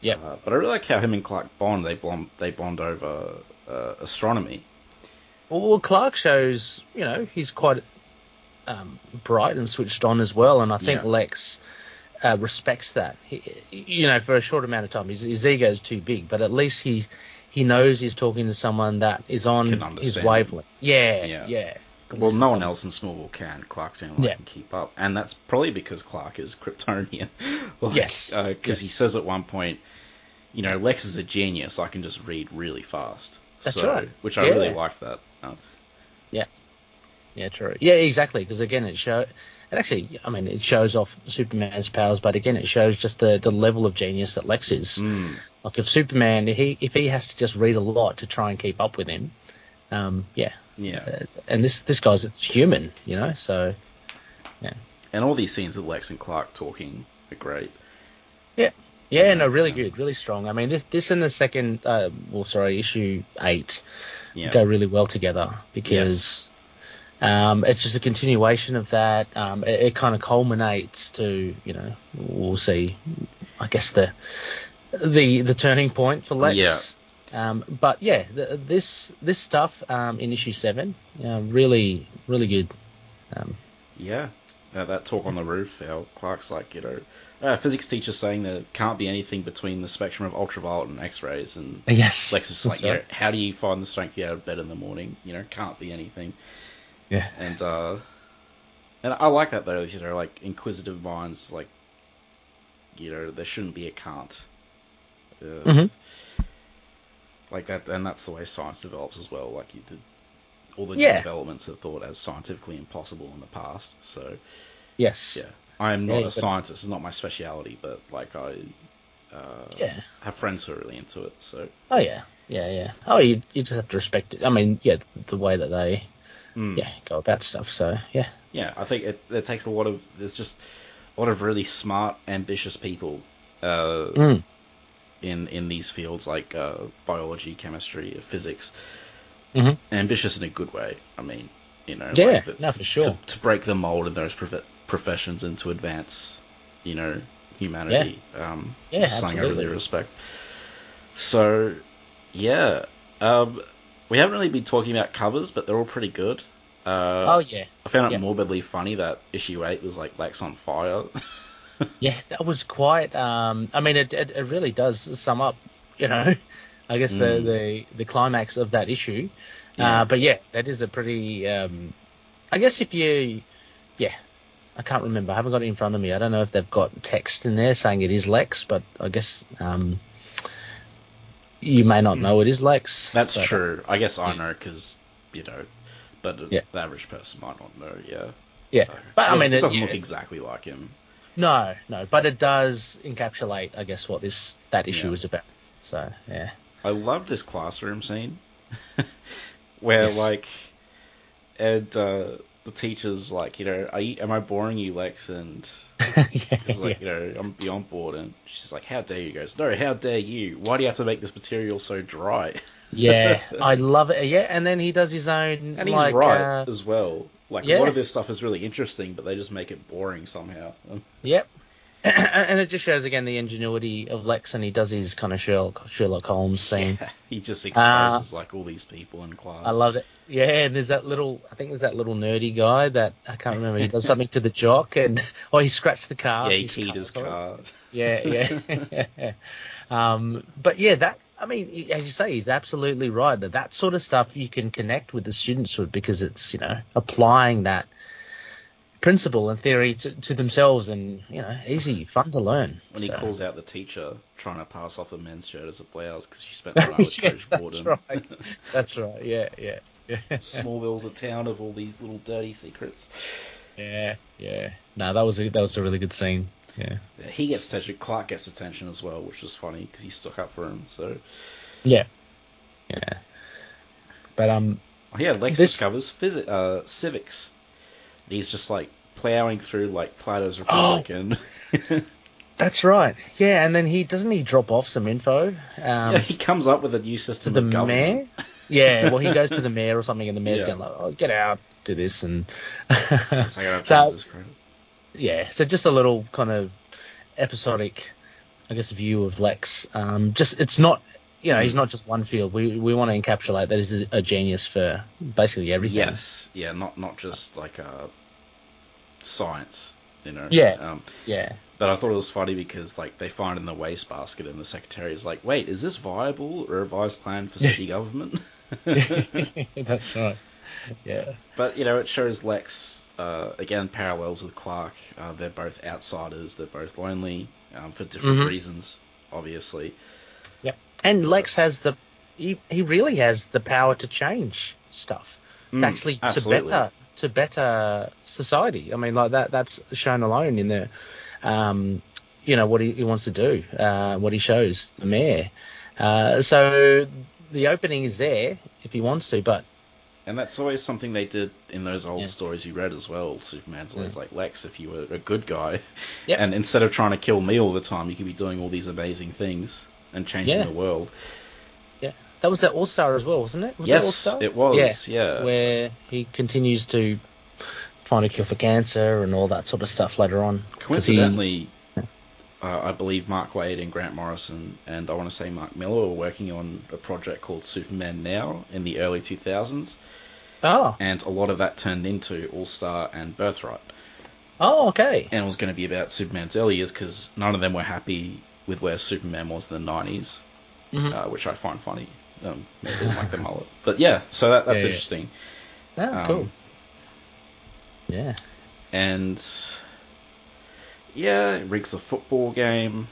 Yep. Uh, but I really like how him and Clark bond. They bond. They bond over uh, astronomy. Well, Clark shows, you know, he's quite um, bright and switched on as well, and I think Yeah. Lex uh, respects that. He, you know, for a short amount of time, his, his ego is too big, but at least he he knows he's talking to someone that is on his wavelength. Yeah, Yeah. yeah. Well, no one else in Smallville can. Clark's the only one Yeah. can keep up, and that's probably because Clark is Kryptonian. <laughs> like, Yes. because he Yes. says at one point, you know, Lex is a genius. I can just read really fast. That's So- right. Which I Yeah. really liked that. Uh, Yeah, true. Yeah, exactly. Because again, it show it actually. I mean, it shows off Superman's powers, but again, it shows just the the level of genius that Lex is. mm, Like if Superman, if he if he has to just read a lot to try and keep up with him, Um, yeah, Yeah. Uh, and this this guy's human, you know. So yeah. And all these scenes with Lex and Clark talking are great. yeah, Yeah, no, really good, really strong. I mean, this this and the second, uh, well, sorry, issue eight Yeah. go really well together because um, it's just a continuation of that. Um, it, it kind of culminates to you know we'll see, I guess the the the turning point for Lex. Yeah. Um, but yeah, the, this this stuff um, in issue seven, uh, really really good. Um, Yeah. Uh, that talk on the roof, how Clark's like, you know, uh, physics teacher saying there can't be anything between the spectrum of ultraviolet and X-rays, and <laughs> yes, Lex is like, that's you know, how do you find the strength to get out of bed in the morning? You know, can't be anything. yeah, And uh, and I like that though. You know, like inquisitive minds, like, you know, there shouldn't be a can't. Uh, Mhm. Like that, and that's the way science develops as well. Like you did, all the Yeah. developments are thought as scientifically impossible in the past. So yes, yeah, I am not Yeah, a scientist; it's not my speciality. But like I uh, Yeah. have friends who are really into it. So Oh yeah, yeah, yeah. Oh, you you just have to respect it. I mean, yeah, the way that they mm. yeah go about stuff. So yeah, yeah, I think it, it takes a lot of. There's just a lot of really smart, ambitious people uh, Mm. In in these fields like uh, biology, chemistry, physics. Mhm. Ambitious in a good way. I mean, you know, Yeah, like that- no, for sure. To, to break the mold in those prof- professions and to advance, you know, humanity. Um, Yeah, something I really respect. So, yeah, um, we haven't really been talking about covers, but they're all pretty good. Uh, oh yeah, I found it yeah. morbidly funny that issue eight was like Lex on fire. <laughs> yeah. That was quite. Um, I mean, it, it it really does sum up. You know, I guess the Mm. the the climax of that issue. Yeah. Uh, but yeah, that is a pretty. Um, I guess if you, yeah. I can't remember. I haven't got it in front of me. I don't know if they've got text in there saying it is Lex, but I guess um, you may not know it is Lex. That's but- true. I guess I know because you know, but Yeah. the average person might not know. Yeah, Yeah, but I mean, it it, doesn't yeah, look exactly like him. No, no, but it does encapsulate, I guess, what this that issue Yeah. is about. So yeah, I love this classroom scene <laughs> where Yes. like, and uh, the teacher's like, you know, are you, am I boring you, Lex? And <laughs> yeah, he's yeah. like, you know, I'm beyond bored. And she's like, how dare you? He goes, no, how dare you? Why do you have to make this material so dry? yeah, <laughs> I love it. Yeah, and then he does his own, And he's like, right uh, as well. Like a lot of this stuff is really interesting, but they just make it boring somehow. <laughs> yep. <clears throat> and it just shows again the ingenuity of Lex, and he does his kind of Sherlock Sherlock Holmes thing. Yeah, he just exposes like all these people in class. I loved it. Yeah, and there's that little, I think there's that little nerdy guy that I can't remember. He does <laughs> something to the jock, and <laughs> oh, he scratched the car. Yeah, he keyed his car. Yeah, yeah. um, but yeah, that I mean, as you say, he's absolutely right. That that sort of stuff you can connect with the students with because it's you know applying that principle and theory to, to themselves and you know easy, fun to learn. When he calls out the teacher trying to pass off a men's shirt as a blouse because she spent the night <laughs> with yeah, Coach that's Gordon. right. That's right. Yeah, yeah, yeah. <laughs> Smallville's a town of all these little dirty secrets. yeah, yeah. No, that was a that was a really good scene. Yeah. He gets attention. Clark gets attention as well, which was funny because he stuck up for him. So Yeah. Yeah. But um oh, yeah, Lex This- discovers physi- uh, civics. And he's just like plowing through like Plato's Oh! Republic and <laughs> that's right. Yeah, and then he doesn't he drop off some info. Um yeah, he comes up with a new system to the of mayor. Yeah, well, he goes to the <laughs> mayor or something, and the mayor's Yeah. going like, "Oh, get out, do this," and It's like, <laughs> I don't so. Yeah, so just a little kind of episodic, I guess, view of Lex. Um, just it's not, you know, he's not just one field. We we want to encapsulate that he's a, a genius for basically everything. Yes, yeah, not not just like uh, science, you know. Yeah. Um, Yeah. but I thought it was funny because like they find in the wastebasket, and the secretary is like, "Wait, is this viable? Or a revised plan for city <laughs> government?" <laughs> That's <laughs> right. Yeah. but you know, it shows Lex uh, again parallels with Clark. Uh, they're both outsiders. They're both lonely um, for different Mhm. reasons, obviously. Yep. And Lex has the he he really has the power to change stuff. Mm, to actually absolutely. to better to better society. I mean, like that that's shown alone in the, um, you know what he, he wants to do, uh, what he shows the mayor. Uh, so the opening is there if he wants to, but And that's always something they did in those old Yeah. stories you read as well. Superman's always Yeah. like, Lex, if you were a good guy, Yep. and instead of trying to kill me all the time, you could be doing all these amazing things and changing Yeah. the world. Yeah, that was that All Star as well, wasn't it? Was yes, it was. Yeah. where he continues to find a cure for cancer and all that sort of stuff later on. Coincidentally, uh, I believe Mark Waid and Grant Morrison and I want to say Mark Millar were working on a project called Superman Now in the early 2000s, oh, and a lot of that turned into All Star and Birthright. oh, okay. and it was going to be about Superman's early years because none of them were happy with where Superman was in the 90s, Mhm. uh, which I find funny. Um, they didn't like the mullet. But yeah, so that, that's Yeah, yeah. interesting. Oh, Um, cool. Yeah. And yeah, it rigs a football game.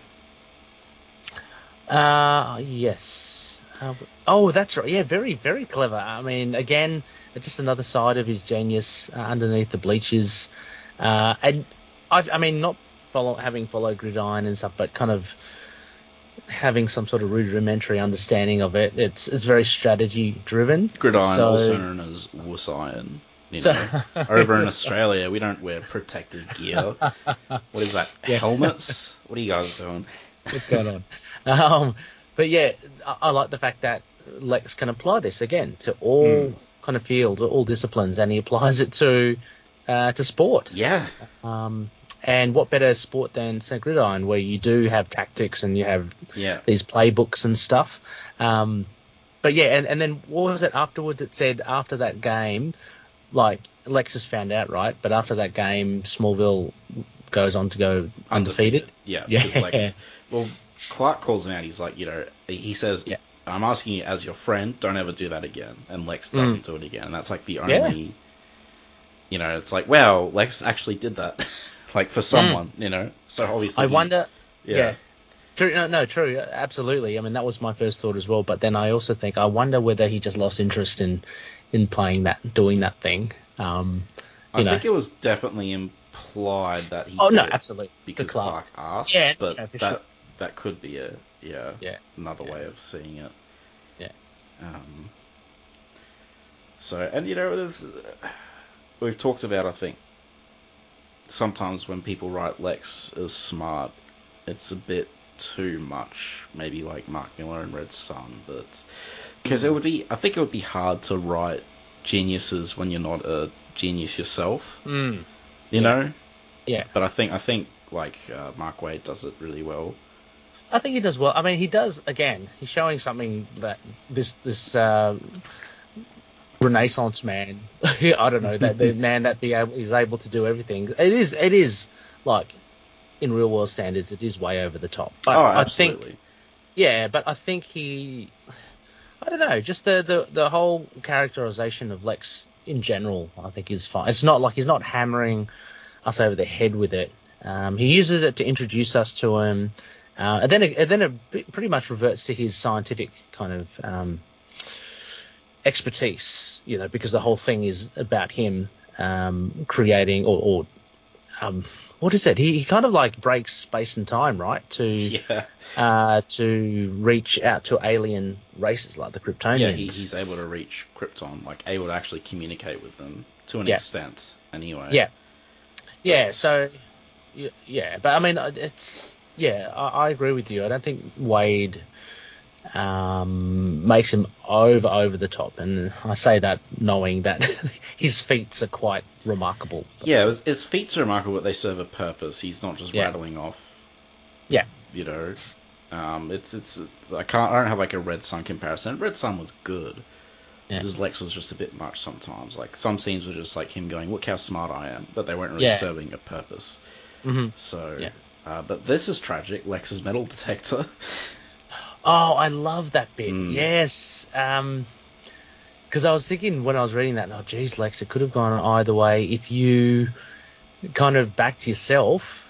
Uh, yes. Uh, oh, that's right. Yeah, very, very clever. I mean, again, just another side of his genius uh, underneath the bleachers. Uh, and I've, I mean, not follow having followed Gridiron and stuff, but kind of having some sort of rudimentary understanding of it. It's it's very strategy driven. Gridiron, So- also known as Wuss Iron. You So- know, over in <laughs> Australia, we don't wear protective gear. What is that? Yeah. Helmets? What are you guys doing? what's going on. Um, but yeah, I, I like the fact that Lex can apply this again to all Hmm. kind of fields, all disciplines, and he applies it to uh, to sport. Yeah, Um, and what better sport than St. Gridiron, where you do have tactics and you have yeah. these playbooks and stuff. Um, but yeah, and, and then what was it afterwards? It said after that game, like Lex has found out, right? But after that game, Smallville goes on to go undefeated. Yeah, <laughs> Yeah. well, Clark calls him out. He's like, you know, he says, Yeah. "I'm asking you as your friend, don't ever do that again." And Lex Mm. doesn't do it again, and that's like the Yeah. only, you know, it's like, wow, Lex actually did that, <laughs> like for someone, you know. So obviously, Mm. I wonder. yeah, Yeah. True, no, no, true, absolutely. I mean, that was my first thought as well. But then I also think I wonder whether he just lost interest in in playing that, doing that thing. Um, I know. think it was definitely implied that he. oh no, absolutely. because Clark. Clark asked. Yeah, but yeah, that sure. that could be a yeah, Yeah. another Yeah. way of seeing it. Yeah. Um. So and you know there's we've talked about I think sometimes when people write Lex is smart, it's a bit too much. Maybe like Mark Millar and Red Sun, but because it would be I think it would be hard to write geniuses when you're not a genius yourself. Mm, You Yeah. know. yeah, But I think I think like uh, Mark Waid does it really well. I think he does well. I mean, he does again. He's showing something that this this uh, Renaissance man. <laughs> I don't know that the <laughs> man that be able, is able to do everything. It is it is like in real world standards, it is way over the top. But oh, I absolutely. think Yeah, but I think he, I don't know, just the, the, the whole characterization of Lex in general, I think is fine. It's not like he's not hammering us over the head with it. Um, he uses it to introduce us to him, uh, and then it, and then it pretty much reverts to his scientific kind of um, expertise, you know, because the whole thing is about him um, creating or, or um, what is it? He, he kind of like breaks space and time, right? To yeah, uh, to reach out to alien races like the Kryptonians. yeah. He, he's able to reach Krypton, like able to actually communicate with them to an Yeah. extent. Anyway. Yeah. yeah, That's- so yeah, but I mean, uh, it's yeah, I, I agree with you. I don't think Waid um, makes him over over the top, and I say that knowing that <laughs> his feats are quite remarkable. Yeah, his, his feats are remarkable, but they serve a purpose. He's not just Yeah. rattling off. Yeah. You know, um, it's, it's it's I can't I don't have like a Red Sun comparison. Red Sun was good. Yeah. His Lex was just a bit much sometimes. Like some scenes were just like him going, "Look how smart I am," but they weren't really Yeah. serving a purpose. hmm So, Yeah. uh, but this is tragic. Lex's metal detector. <laughs> Oh, I love that bit. Mm. Yes. Um, because I was thinking when I was reading that, oh, geez, Lex, it could have gone either way if you kind of backed yourself.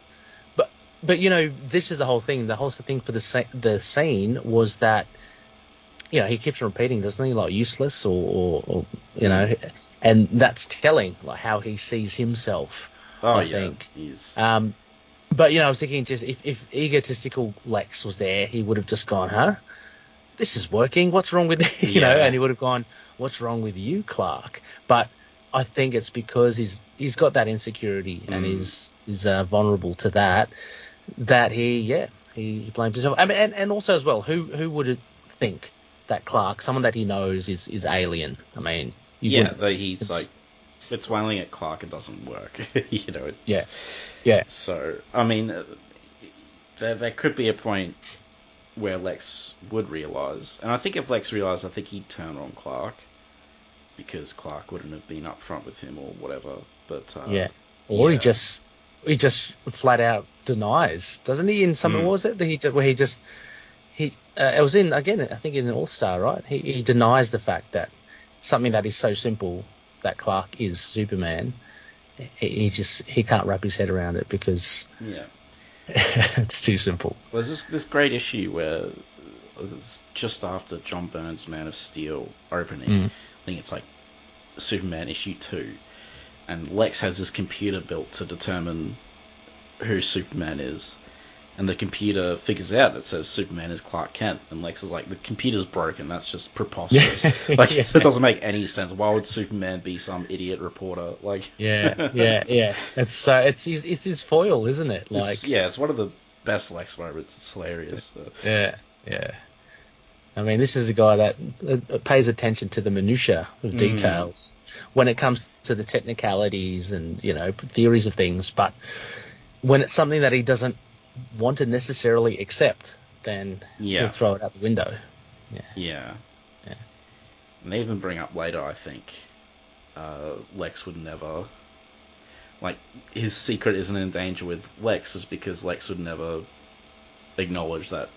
But, but you know, this is the whole thing. The whole thing for the the scene was that, you know, he keeps repeating, doesn't he, like useless or, or, or you know, and that's telling like how he sees himself. Oh I yeah, think. he's Um, but you know, I was thinking just if, if egotistical Lex was there, he would have just gone, huh? this is working. What's wrong with <laughs> you know? And he would have gone, what's wrong with you, Clark? But I think it's because he's he's got that insecurity and Mm. he's he's uh, vulnerable to that that he yeah he, he blames himself. I mean, and and also as well, who who would think that Clark, someone that he knows is is alien? I mean, yeah, wouldn't- he's like, it's wailing at Clark. It doesn't work. <laughs> you know. It's, Yeah. yeah, So I mean, uh, there there could be a point where Lex would realize, and I think if Lex realized, I think he'd turn on Clark because Clark wouldn't have been upfront with him or whatever. But uh, yeah. Or he just he just flat out denies, doesn't he? In some Mm. what was it that he where he just he uh, it was in again I think in All Star right he he denies the fact that something that is so simple that Clark is Superman he, just he can't wrap his head around it because yeah. <laughs> it's too simple. Well, there's this this great issue where it's just after John Byrne's Man of Steel opening. Mm. I think it's like Superman issue two, and Lex has this computer built to determine who Superman is, and the computer figures out it says Superman is Clark Kent, and Lex is like, the computer's broken. That's just preposterous. <laughs> like Yeah. it doesn't make any sense. Why would Superman be some idiot reporter? Like <laughs> Yeah, yeah, yeah. It's uh, it's his, it's his foil, isn't it? It's- Like yeah, it's one of the best Lex moments. It's hilarious. Uh, <laughs> Yeah, yeah. I mean, this is a guy that uh, pays attention to the minutia of Mm. details when it comes to the technicalities and you know theories of things. But when it's something that he doesn't want to necessarily accept, then Yeah. he'll throw it out the window. Yeah. Yeah. And they even bring up later, I think, uh, Lex would never. Like, his secret isn't in danger with Lex, is because Lex would never acknowledge that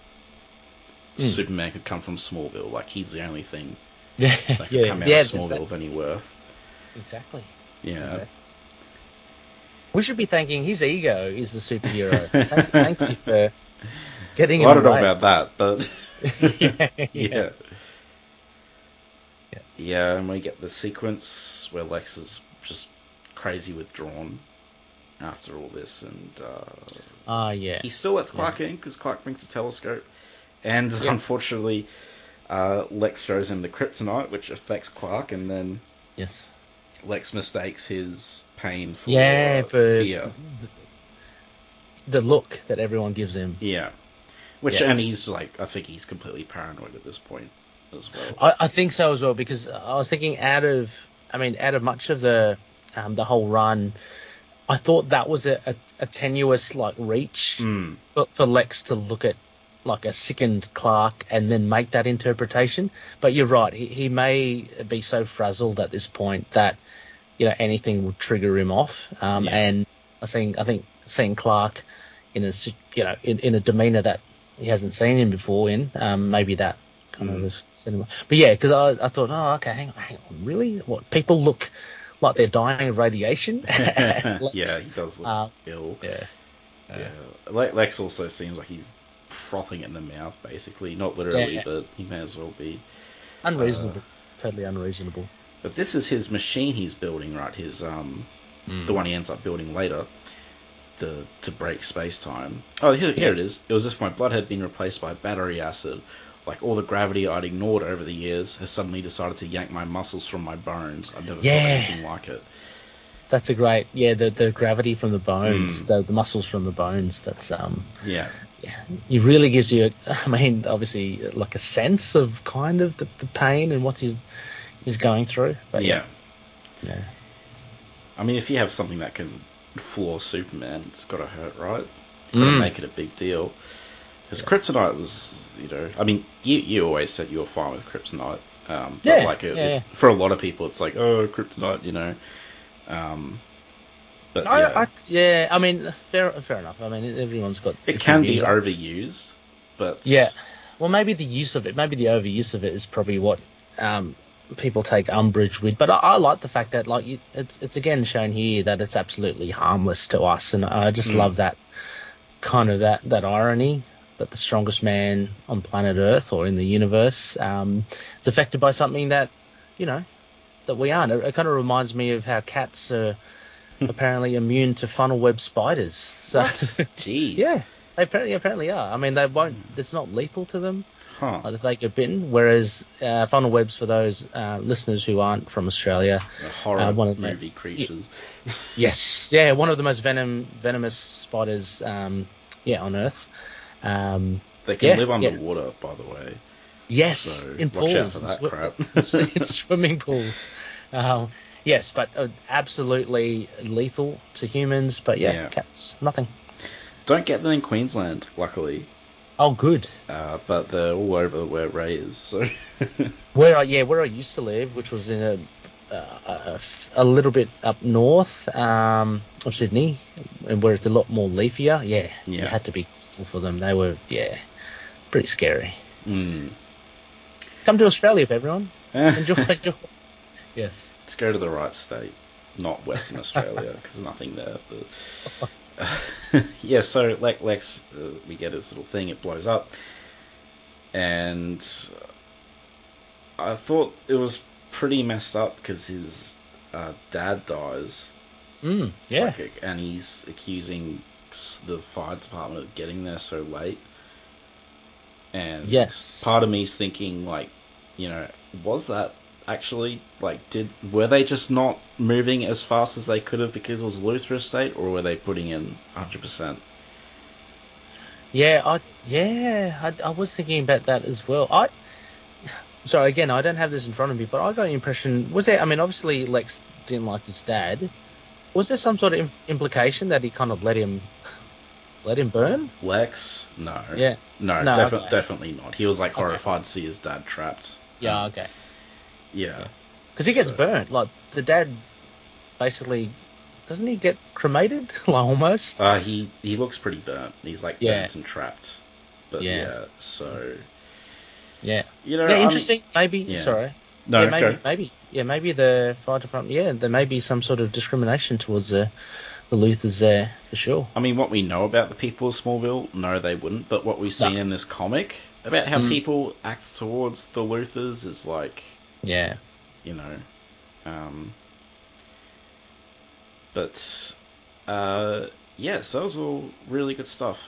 Hmm. Superman could come from Smallville. Like, he's the only thing <laughs> Yeah, that could yeah, come out yeah. of Smallville of any worth. exactly. Yeah. exactly. We should be thanking his ego is the superhero. <laughs> thank, thank you for getting Well, I don't know about that, but. yeah, <laughs> <laughs> yeah. yeah. yeah. Yeah, and we get the sequence where Lex is just crazy withdrawn after all this, and uh, Ah, yeah. he still lets Clark in because Clark brings a telescope, and Yeah. unfortunately, uh, Lex shows him the kryptonite, which affects Clark, and then Yes. Lex mistakes his pain for Yeah, for fear. the look that everyone gives him. Yeah, which Yeah. and he's like, I think he's completely paranoid at this point as well. I, I think so as well because I was thinking out of, I mean, out of much of the um, the whole run, I thought that was a, a, a tenuous like reach Mm, for, for Lex to look at like a sickened Clark and then make that interpretation. But you're right, he, he may be so frazzled at this point that you know anything would trigger him off. Um, Yeah. And I think I think seeing Clark in a you know in, in a demeanor that he hasn't seen him before in, um, maybe that kind Mm. of cinema. But yeah, because I, I thought, oh, okay, hang on, hang on, really? What people look like they're dying of radiation? <laughs> <laughs> yeah, he does look uh, ill. yeah. Yeah. Le- Lex also seems like he's frothing in the mouth, basically. Not literally, Yeah. but he may as well be. Unreasonable. totally unreasonable. But this is his machine he's building, right? His um, Mm. the one he ends up building later, the to break space time. Oh, here, here it is. It was this my blood had been replaced by battery acid. Like all the gravity I'd ignored over the years has suddenly decided to yank my muscles from my bones. I've never Yeah. felt anything like it. That's a great, yeah. The the gravity from the bones, Mm. the the muscles from the bones. That's um, Yeah, yeah. It really gives you, <laughs> I mean, obviously, like a sense of kind of the, the pain and what he's he's going through. But yeah. yeah, yeah. I mean, if you have something that can floor Superman, it's got to hurt, right? Got to Mm. make it a big deal. Because kryptonite was, you know, I mean, you you always said you were fine with kryptonite. Um, but Yeah, like it, yeah, it- for a lot of people, it's like, oh, kryptonite, you know. Um, but I, yeah, I, yeah. I mean, fair fair enough. I mean, everyone's got. it can be overused, but Yeah. Well, maybe the use of it, maybe the overuse of it is probably what um, people take umbrage with. But I, I like the fact that, like, you, it's it's again shown here that it's absolutely harmless to us, and I just Mm. love that kind of that that irony that the strongest man on planet Earth or in the universe um, is affected by something that you know that we aren't. It, it kind of reminds me of how cats are <laughs> apparently immune to funnel web spiders. So. What? <laughs> Jeez. Yeah, they apparently apparently are. I mean, they won't. It's not lethal to them. Huh. like if they get bitten. Whereas uh, funnel webs for those uh, listeners who aren't from Australia, The horror Uh, one of the- movie creatures. <laughs> yes, yeah, one of the most venom venomous spiders, um, yeah, on Earth. Um, They can Yeah, live yeah. underwater, by the way. Yes, So in pools, <laughs> in that crap. swimming pools. Um, yes, but uh, absolutely lethal to humans. But yeah, Yeah. cats, nothing. Don't get them in Queensland, luckily. Oh, good. Uh, but they're all over where Ray is. So <laughs> Where I yeah, where I used to live, which was in a uh, a, a little bit up north um, of Sydney, and where it's a lot more leafier. Yeah, you had to be careful for them. They were yeah, pretty scary. mm. Come to Australia, everyone. Enjoy, <laughs> enjoy. Yes. Let's go to the right state, not Western Australia, <laughs> because there's nothing there. But <laughs> yeah, so like Lex, uh, we get this little thing, it blows up, and I thought it was pretty messed up because his uh, dad dies, Mm, yeah. like, and he's accusing the fire department of getting there so late. And Yes. part of me's thinking like, you know, was that actually like did were they just not moving as fast as they could have because it was Luthor Estate, or were they putting in hundred percent? Yeah, I yeah, I, I was thinking about that as well. I so again, I don't have this in front of me, but I got the impression was there. I mean, obviously Lex didn't like his dad. Was there some sort of im- implication that he kind of let him <laughs> let him burn? Lex, no, Yeah, no, No, defi- okay. definitely not. He was like Okay. horrified to see his dad trapped. Yeah, Um, okay. yeah, Yeah. Because he gets So- burnt. Like the dad, basically, doesn't he get cremated? <laughs> like almost. Uh, he he looks pretty burnt. He's like Yeah. burnt and trapped. But Yeah. yeah, so Yeah. you know, Yeah, mean- interesting. maybe. yeah. Sorry. no, yeah, maybe, maybe, yeah, maybe the fire department. Yeah, there may be some sort of discrimination towards the the Luthors there for sure. I mean, what we know about the people of Smallville, no, they wouldn't. But what we've seen No. in this comic about how Mm. people act towards the Luthors is like, Yeah, you know, um, but uh, yeah, so that was all really good stuff.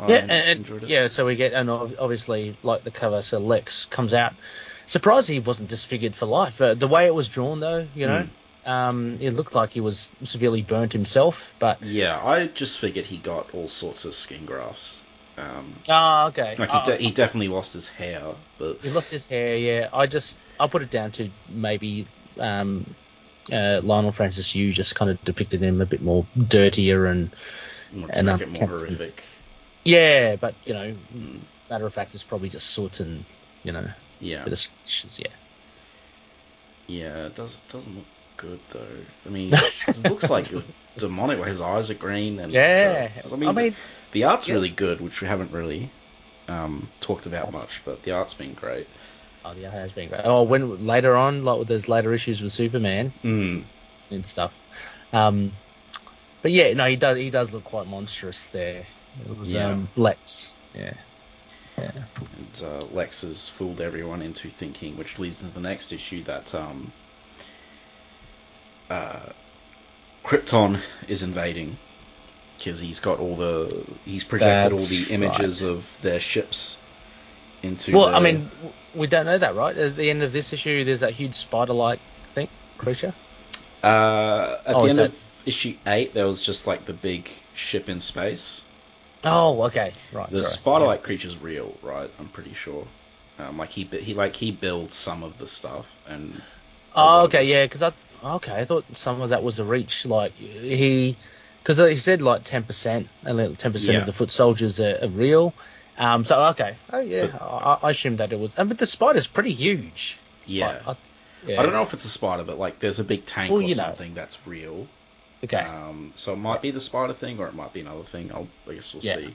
I yeah, and, and- enjoyed it. yeah. So we get, and obviously, like the cover, so Lex comes out. Surprised he wasn't disfigured for life. Uh, the way it was drawn, though, you know, um, it looked like he was severely burnt himself. But Yeah, I just figured he got all sorts of skin grafts. Um, ah, okay. like he, Uh, de- he definitely lost his hair, but He lost his hair, yeah. I just I put it down to maybe um, uh, Leinil Francis Yu just kind of depicted him a bit more dirtier and to And, um, more horrific. yeah, but you know, Mm, matter of fact, it's probably just soot and you know, yeah, yeah. yeah, it does it doesn't look good though. I mean, it looks like it was <laughs> demonic. Where his eyes are green, and Yeah, so- I mean, I mean, the art's yeah. really good, which we haven't really um, talked about much, but the art's been great. oh, the art has been great. Oh, when later on, like with those later issues with Superman Mm, and stuff. Um, but yeah, no, he does he does look quite monstrous there. It was Yeah. um, Lex, yeah, yeah. and uh, Lex has fooled everyone into thinking, which leads to the next issue that um, uh, Krypton is invading because he's got all the he's projected all the images of their ships into. Well, I mean, we don't know that, right? At the end of this issue, there's that huge spider-like thing creature. uh, at Oh, the end that- of issue eight, there was just like the big ship in space. Oh, okay, right. The sorry. spider-like creature's real, right? I'm pretty sure. Um, like he he like he builds some of the stuff and Oh, okay, yeah, because I okay, I thought some of that was a reach. Like he, because he said like ten percent, and ten percent of the foot soldiers are, are real. Um, so okay, oh yeah, I, I assumed that it was. And but the spider's pretty huge. yeah. Like, I, yeah. I don't know if it's a spider, but like there's a big tank Well, or you know. something that's real. Okay. Um, so it might be the spider thing, or it might be another thing. I'll, I guess we'll Yeah. see.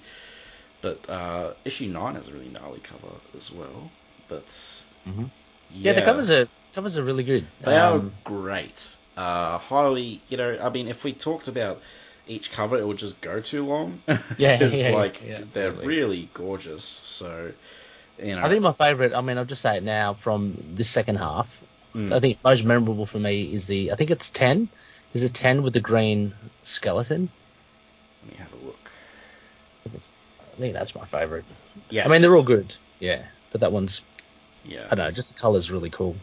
But uh, issue nine has a really gnarly cover as well. But Mhm. Yeah, the covers are covers are really good. they um, are great. Uh, highly, you know, I mean, if we talked about each cover, it would just go too long. <laughs> Yeah, Because, yeah, like yeah, they're really gorgeous. So you know, I think my favourite. I mean, I'll just say it now from this second half. mm, I think most memorable for me is the. I think it's ten. Is it ten with the green skeleton? let me have a look. I think, it's, I think that's my favourite. Yeah, I mean, they're all good. Yeah. but that one's Yeah. I don't know, just the color's really cool.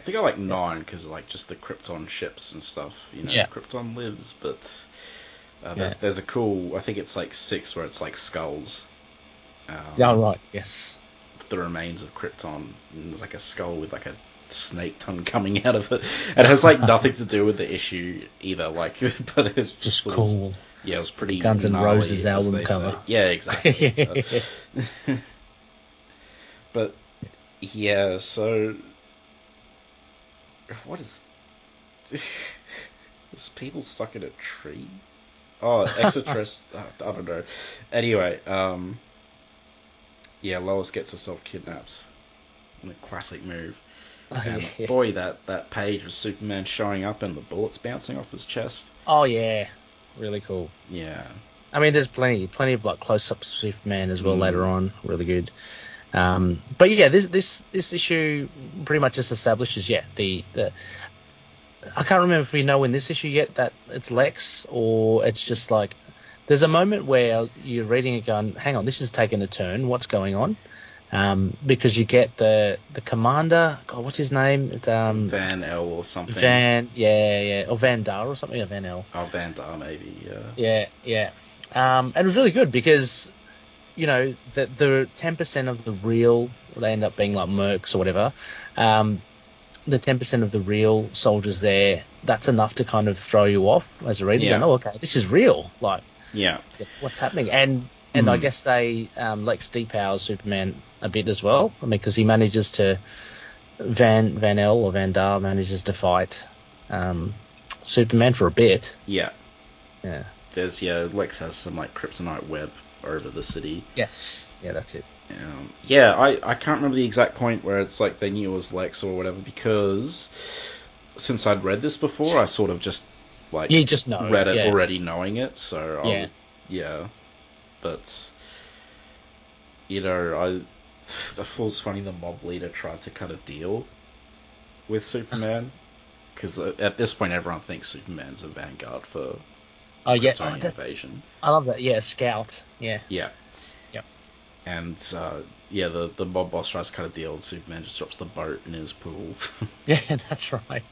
I think I like nine because like just the Krypton ships and stuff. You know, Yeah. Krypton lives, but uh, there's Yeah. there's a cool. I think it's like six where it's like skulls. Um, Yeah, right. Yes. The remains of Krypton. And there's like a skull with like a snake tongue <laughs> coming out of it. It has like nothing to do with the issue either. Like, <laughs> but it's Just cool. yeah, it was pretty. Guns N' gnarly, Roses album cover. say. Yeah, exactly. Uh, <laughs> but yeah, so what is <laughs> there's people stuck in a tree? Oh, extraterrestrial. <laughs> I don't know. Anyway, um, yeah, Lois gets herself kidnapped. In a classic move. And yeah. boy, that that page of Superman showing up and the bullets bouncing off his chest. Oh yeah, really cool. Yeah, I mean, there's plenty, plenty of like close-ups of Superman as well Mm. later on. Really good. Um, but yeah, this this this issue pretty much just establishes yeah the the. I can't remember if we know in this issue yet that it's Lex or it's just like there's a moment where you're reading it going, hang on, this is taking a turn. What's going on? Um, because you get the the commander. God, what's his name? It's, um, Van L or something. Van, yeah, yeah, or Van Dar or something, or Van L. Oh, Van Dar maybe. Yeah. Yeah, yeah. Um, and it was really good because, you know, the the ten percent of the real they end up being like mercs or whatever. Um, the ten percent of the real soldiers there, that's enough to kind of throw you off as a reader. Yeah. Going, oh, okay, this is real. Like, Yeah. what's happening? And and I Hmm. guess they um, Lex depowers Superman a bit as well. I mean, because he manages to Van Van L or Van Dar manages to fight um, Superman for a bit. Yeah. Yeah. There's yeah. Lex has some like kryptonite web over the city. Yes. Yeah, that's it. Um, yeah, I, I can't remember the exact point where it's like they knew it was Lex or whatever because since I'd read this before, I sort of just like You just know. read it yeah. already knowing it. So I Yeah. yeah, but you know, I I thought it was funny the mob leader tried to cut a deal with Superman because at this point everyone thinks Superman's a vanguard for Oh yeah. Oh, that, invasion. I love that. Yeah, Scout. Yeah. Yeah. Yep. And uh, yeah, the the mob boss tries to cut a deal, and Superman just drops the boat in his pool. <laughs> Yeah, <laughs> that's right.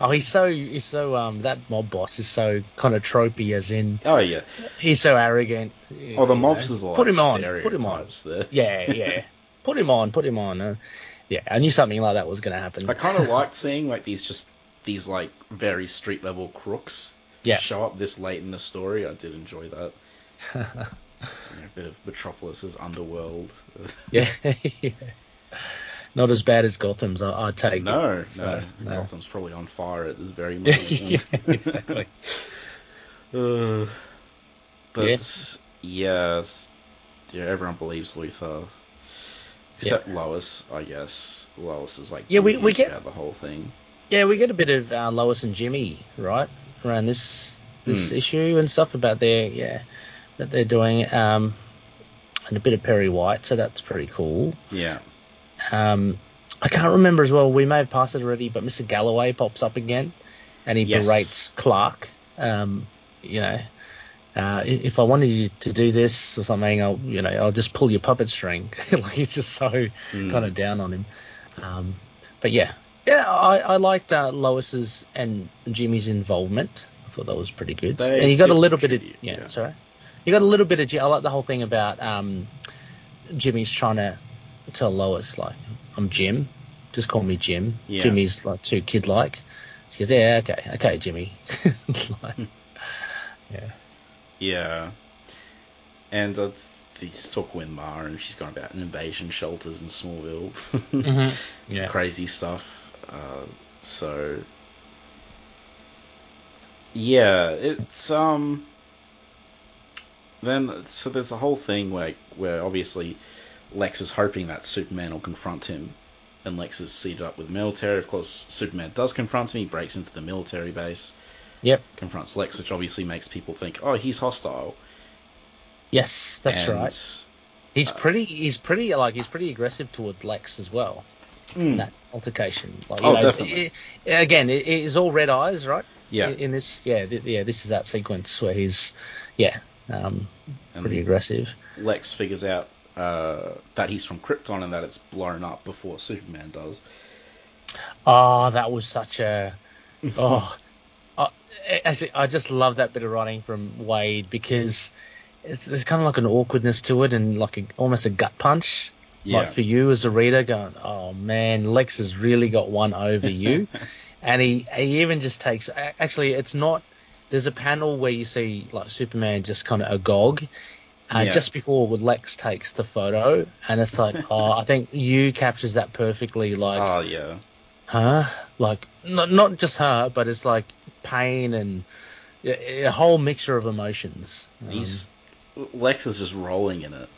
Oh, he's so he's so um that mob boss is so kind of tropey, as in oh yeah. he's so arrogant. Oh, the you mobs know. is like <laughs> put him on, put him on. there. Yeah, yeah. put him on, put him on. Uh, yeah, I knew something like that was going to happen. I kind of liked seeing like these just these like very street level crooks Yeah. show up this late in the story. I did enjoy that. <laughs> You know, a bit of Metropolis's underworld. yeah, <laughs> yeah. Not as bad as Gotham's, I, I take. no, it. So, no, no. Gotham's probably on fire at this very <laughs> moment. yeah, exactly. Uh, but yeah. yeah, everyone believes Luthor, except Lois, I guess. Lois is like Yeah, we- we get- the whole thing. Yeah, we get a bit of uh, Lois and Jimmy right around this this Hmm. issue and stuff about their yeah that they're doing, um, and a bit of Perry White, so that's pretty cool. Yeah, Um, I can't remember as well. We may have passed it already, but Mr. Galloway pops up again, and he Yes. berates Clark. Um, you know, uh, if I wanted you to do this or something, I'll you know I'll just pull your puppet string. <laughs> like he's just so Mm. kind of down on him. Um, but yeah, yeah, I, I liked uh, Lois's and Jimmy's involvement. I thought that was pretty good. They and you got a little bit of yeah, yeah. sorry. You got a little bit of. I like the whole thing about um, Jimmy's trying to tell Lois like, "I'm Jim, just call me Jim." Yeah. Jimmy's like too kid-like. She goes, "Yeah, okay, okay, Jimmy." <laughs> Like, yeah, yeah. And uh, he's talking with Ma, and she's going about invasion shelters in Smallville. <laughs> Mhm. yeah, crazy stuff. Uh, so yeah, it's um. Then so there's a whole thing where where obviously Lex is hoping that Superman will confront him, and Lex is seated up with the military. Of course, Superman does confront him. He breaks into the military base, yep, confronts Lex, which obviously makes people think, oh, he's hostile. yes, that's And, right. He's uh, pretty. He's pretty like he's pretty aggressive towards Lex as well. Mm, that altercation. Like, Oh, know, definitely. it- again, it, it is all red eyes, right? yeah, In, in this, yeah, th- yeah, this is that sequence where he's, yeah, um, pretty aggressive. Lex figures out uh, that he's from Krypton and that it's blown up before Superman does. Oh, that was such a <laughs> oh. I, actually, I just love that bit of writing from Waid because it's, there's kind of like an awkwardness to it and like a, almost a gut punch. Yeah. Like for you as a reader, going, oh man, Lex has really got one over <laughs> Yu, and he he even just takes. Actually, it's not. There's a panel where you see like Superman just kind of agog, uh, Yeah. just before Lex takes the photo, and it's like, <laughs> oh, I think you captures that perfectly. Like, oh yeah. huh? Like not not just her, but it's like pain and a, a whole mixture of emotions. Um, He's Lex is just rolling in it.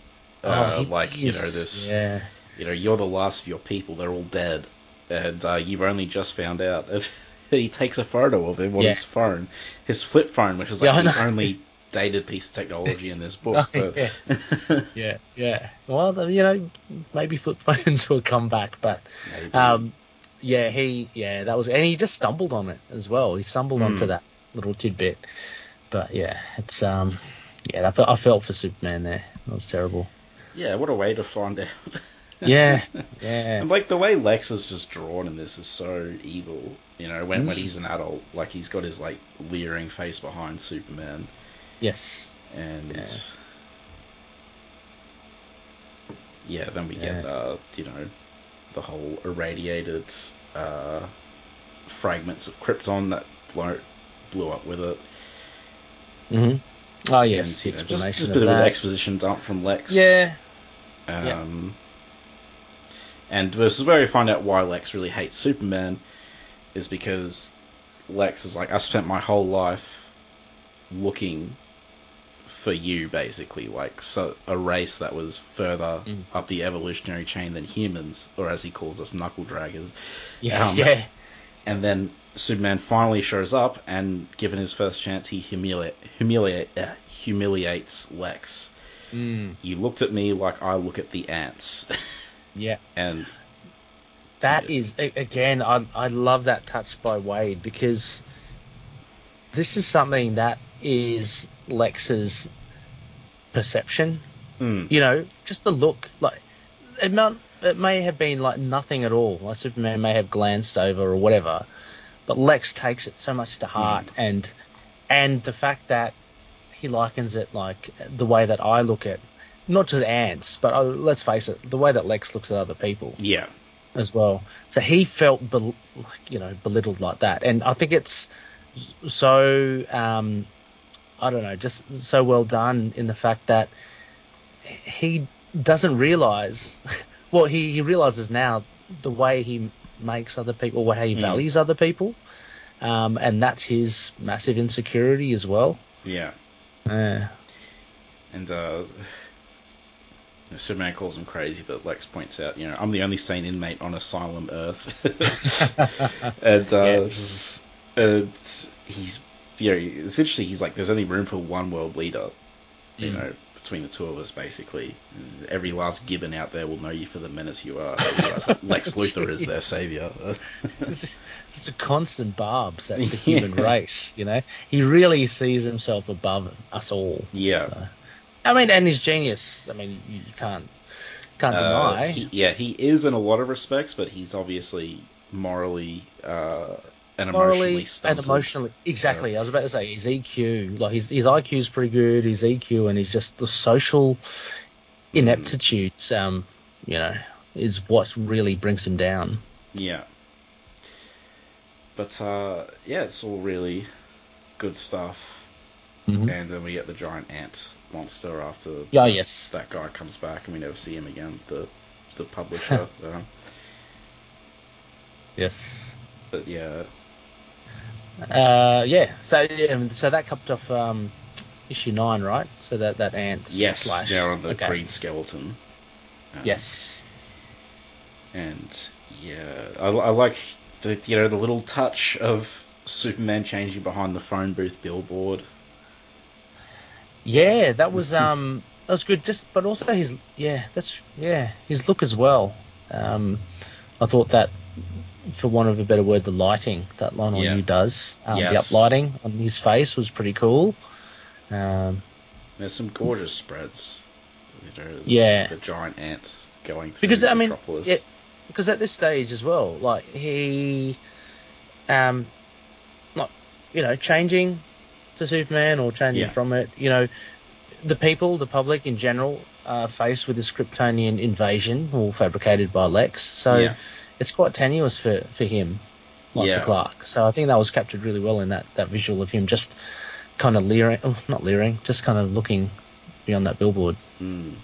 Oh, Uh, he like you know this. Yeah. You know, you're the last of your people. They're all dead, and uh, you've only just found out. And <laughs> he takes a photo of him on Yeah. his phone, his flip phone, which is Yeah, like the know. only <laughs> dated piece of technology in this book. Oh, but Yeah, <laughs> yeah. Well, you know, maybe flip phones will come back, but um, yeah, he, yeah, that was, and he just stumbled on it as well. He stumbled Hmm. onto that little tidbit, but yeah, it's um, yeah, I felt, I felt for Superman there. That was terrible. Yeah, what a way to find out. <laughs> Yeah, <laughs> yeah, And like the way Lex is just drawn in this is so evil. You know, when when Mm. he's an adult, like he's got his like leering face behind Superman, yes, and Yeah. yeah, then we get uh, you know the whole irradiated uh, fragments of Krypton that blew, blew up with it. hmm Oh yes, and, the you know, just, just a bit of that. exposition dump from Lex. Yeah, Um, And this is where we find out why Lex really hates Superman, is because Lex is like, I spent my whole life looking for you, basically, like so a race that was further Mm. up the evolutionary chain than humans, or as he calls us, knuckle draggers. yeah, Um, yeah, And then Superman finally shows up, and given his first chance, he humiliate, humiliate, uh, humiliates Lex. Mm, You looked at me like I look at the ants, <laughs> yeah. and That Yeah. is again, I I love that touch by Waid because this is something that is Lex's perception. mm, You know, just the look, like it may it may have been like nothing at all. Like Superman may have glanced over or whatever, but Lex takes it so much to heart, and and the fact that he likens it like the way that I look at not just ants, but oh, let's face it, the way that Lex looks at other people yeah, as well. So he felt, bel- like, you know, belittled like that, and I think it's so, um, I don't know, just so well done in the fact that he doesn't realize. <laughs> Well, he, he realizes now the way he makes other people, or how he Mm. values other people, um, and that's his massive insecurity as well. yeah. Uh, And uh, Superman calls him crazy, but Lex points out, you know, I'm the only sane inmate on Asylum Earth. <laughs> and uh, Yeah. and he's, you know, interesting. He's like, there's only room for one world leader, you Mm. know, between the two of us, basically. Every last gibbon out there will know you for the menace you are. They realize that Lex Luthor is their savior. it's, it's a constant barbs at the human Yeah. race, you know. He really sees himself above us all. Yeah. So. I mean, and his genius. I mean, you you can't can't Uh, deny. he, yeah, he is in a lot of respects, but he's obviously morally uh, and emotionally morally and emotionally. Exactly. I was about to say his EQ, like his his IQ is pretty good. His EQ and he's just the social ineptitudes. Um, you know, is what really brings him down. Yeah. But uh, yeah, it's all really good stuff. Mhm. And then we get the giant ant monster after Yeah, that, yes. that guy comes back, and we never see him again. The the <laughs> publisher. uh, Yes. but yeah, Uh, yeah. So yeah, so that comes off um, issue nine, right? So that that ant yes, slash. they're on the okay. green skeleton. Um, Yes. and yeah, I, I like the you know the little touch of Superman changing behind the phone booth billboard. Yeah, that was um that was good. Just but also his yeah that's yeah his look as well. Um, I thought that for want of a better word, the lighting that Leinil on Yeah. Yu does um, the uplighting on his face was pretty cool. Um, There's some gorgeous spreads. You know, Yeah. the giant ants going through Because, I mean, Metropolis. yeah, because at this stage as well, like he, um, not you know, changing to Superman or changing Yeah. from it, you know, the people, the public in general, are faced with this Kryptonian invasion, all fabricated by Lex. So Yeah. it's quite tenuous for for him, like Yeah. for Clark. So I think that was captured really well in that that visual of him just kind of leering, oh, not leering, just kind of looking beyond that billboard. Mm.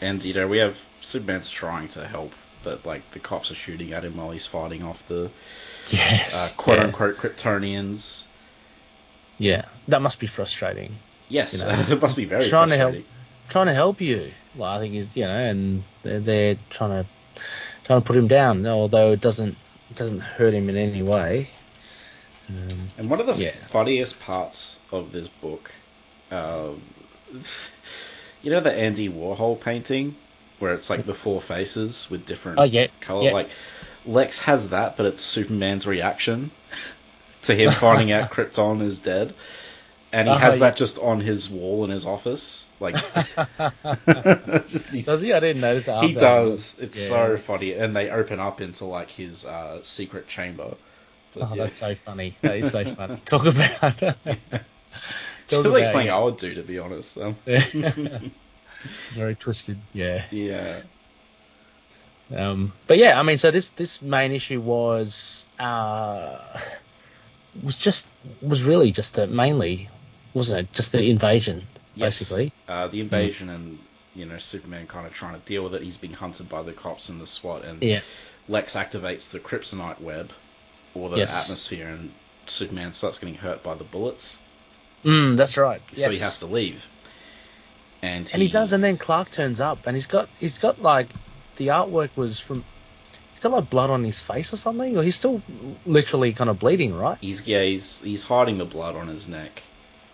And you know, we have Superman's trying to help, but like the cops are shooting at him while he's fighting off the Yes. uh, quote yeah. unquote Kryptonians. Yeah, that must be frustrating. Yes, You know, <laughs> it must be very trying to help- Trying to help you, like, I think is you know, and they're, they're trying to trying to put him down, although it doesn't it doesn't hurt him in any way. Um, And one of the Yeah. funniest parts of this book, um, <laughs> you know, the Andy Warhol painting where it's like the four faces with different oh yeah, color. yeah. Like Lex has that, but it's Superman's reaction <laughs> to him finding out Krypton is dead, and he Oh, has yeah. that just on his wall in his office. Like, <laughs> <laughs> just these- Does he? I didn't notice that. he does. It's Yeah. so funny, and they open up into like his uh, secret chamber. But, Oh, yeah. that's so funny. That is so <laughs> funny. Talk about. Talk like about- something I would do, to be honest. Um, Very twisted. Yeah. yeah, Um, but yeah, I mean, so this this main issue was uh, was just was really just the, mainly wasn't it just the invasion Yes. basically? Uh, the invasion and you know Superman kind of trying to deal with it. He's being hunted by the cops and the SWAT, and Yeah. Lex activates the kryptonite web or the Yes. atmosphere, and Superman starts getting hurt by the bullets, Mm, that's right. so he has to leave. And And he does, and then Clark turns up, and he's got he's got like the artwork was from. He's got like blood on his face or something, or he's still literally kind of bleeding, right? he's yeah he's he's hiding the blood on his neck,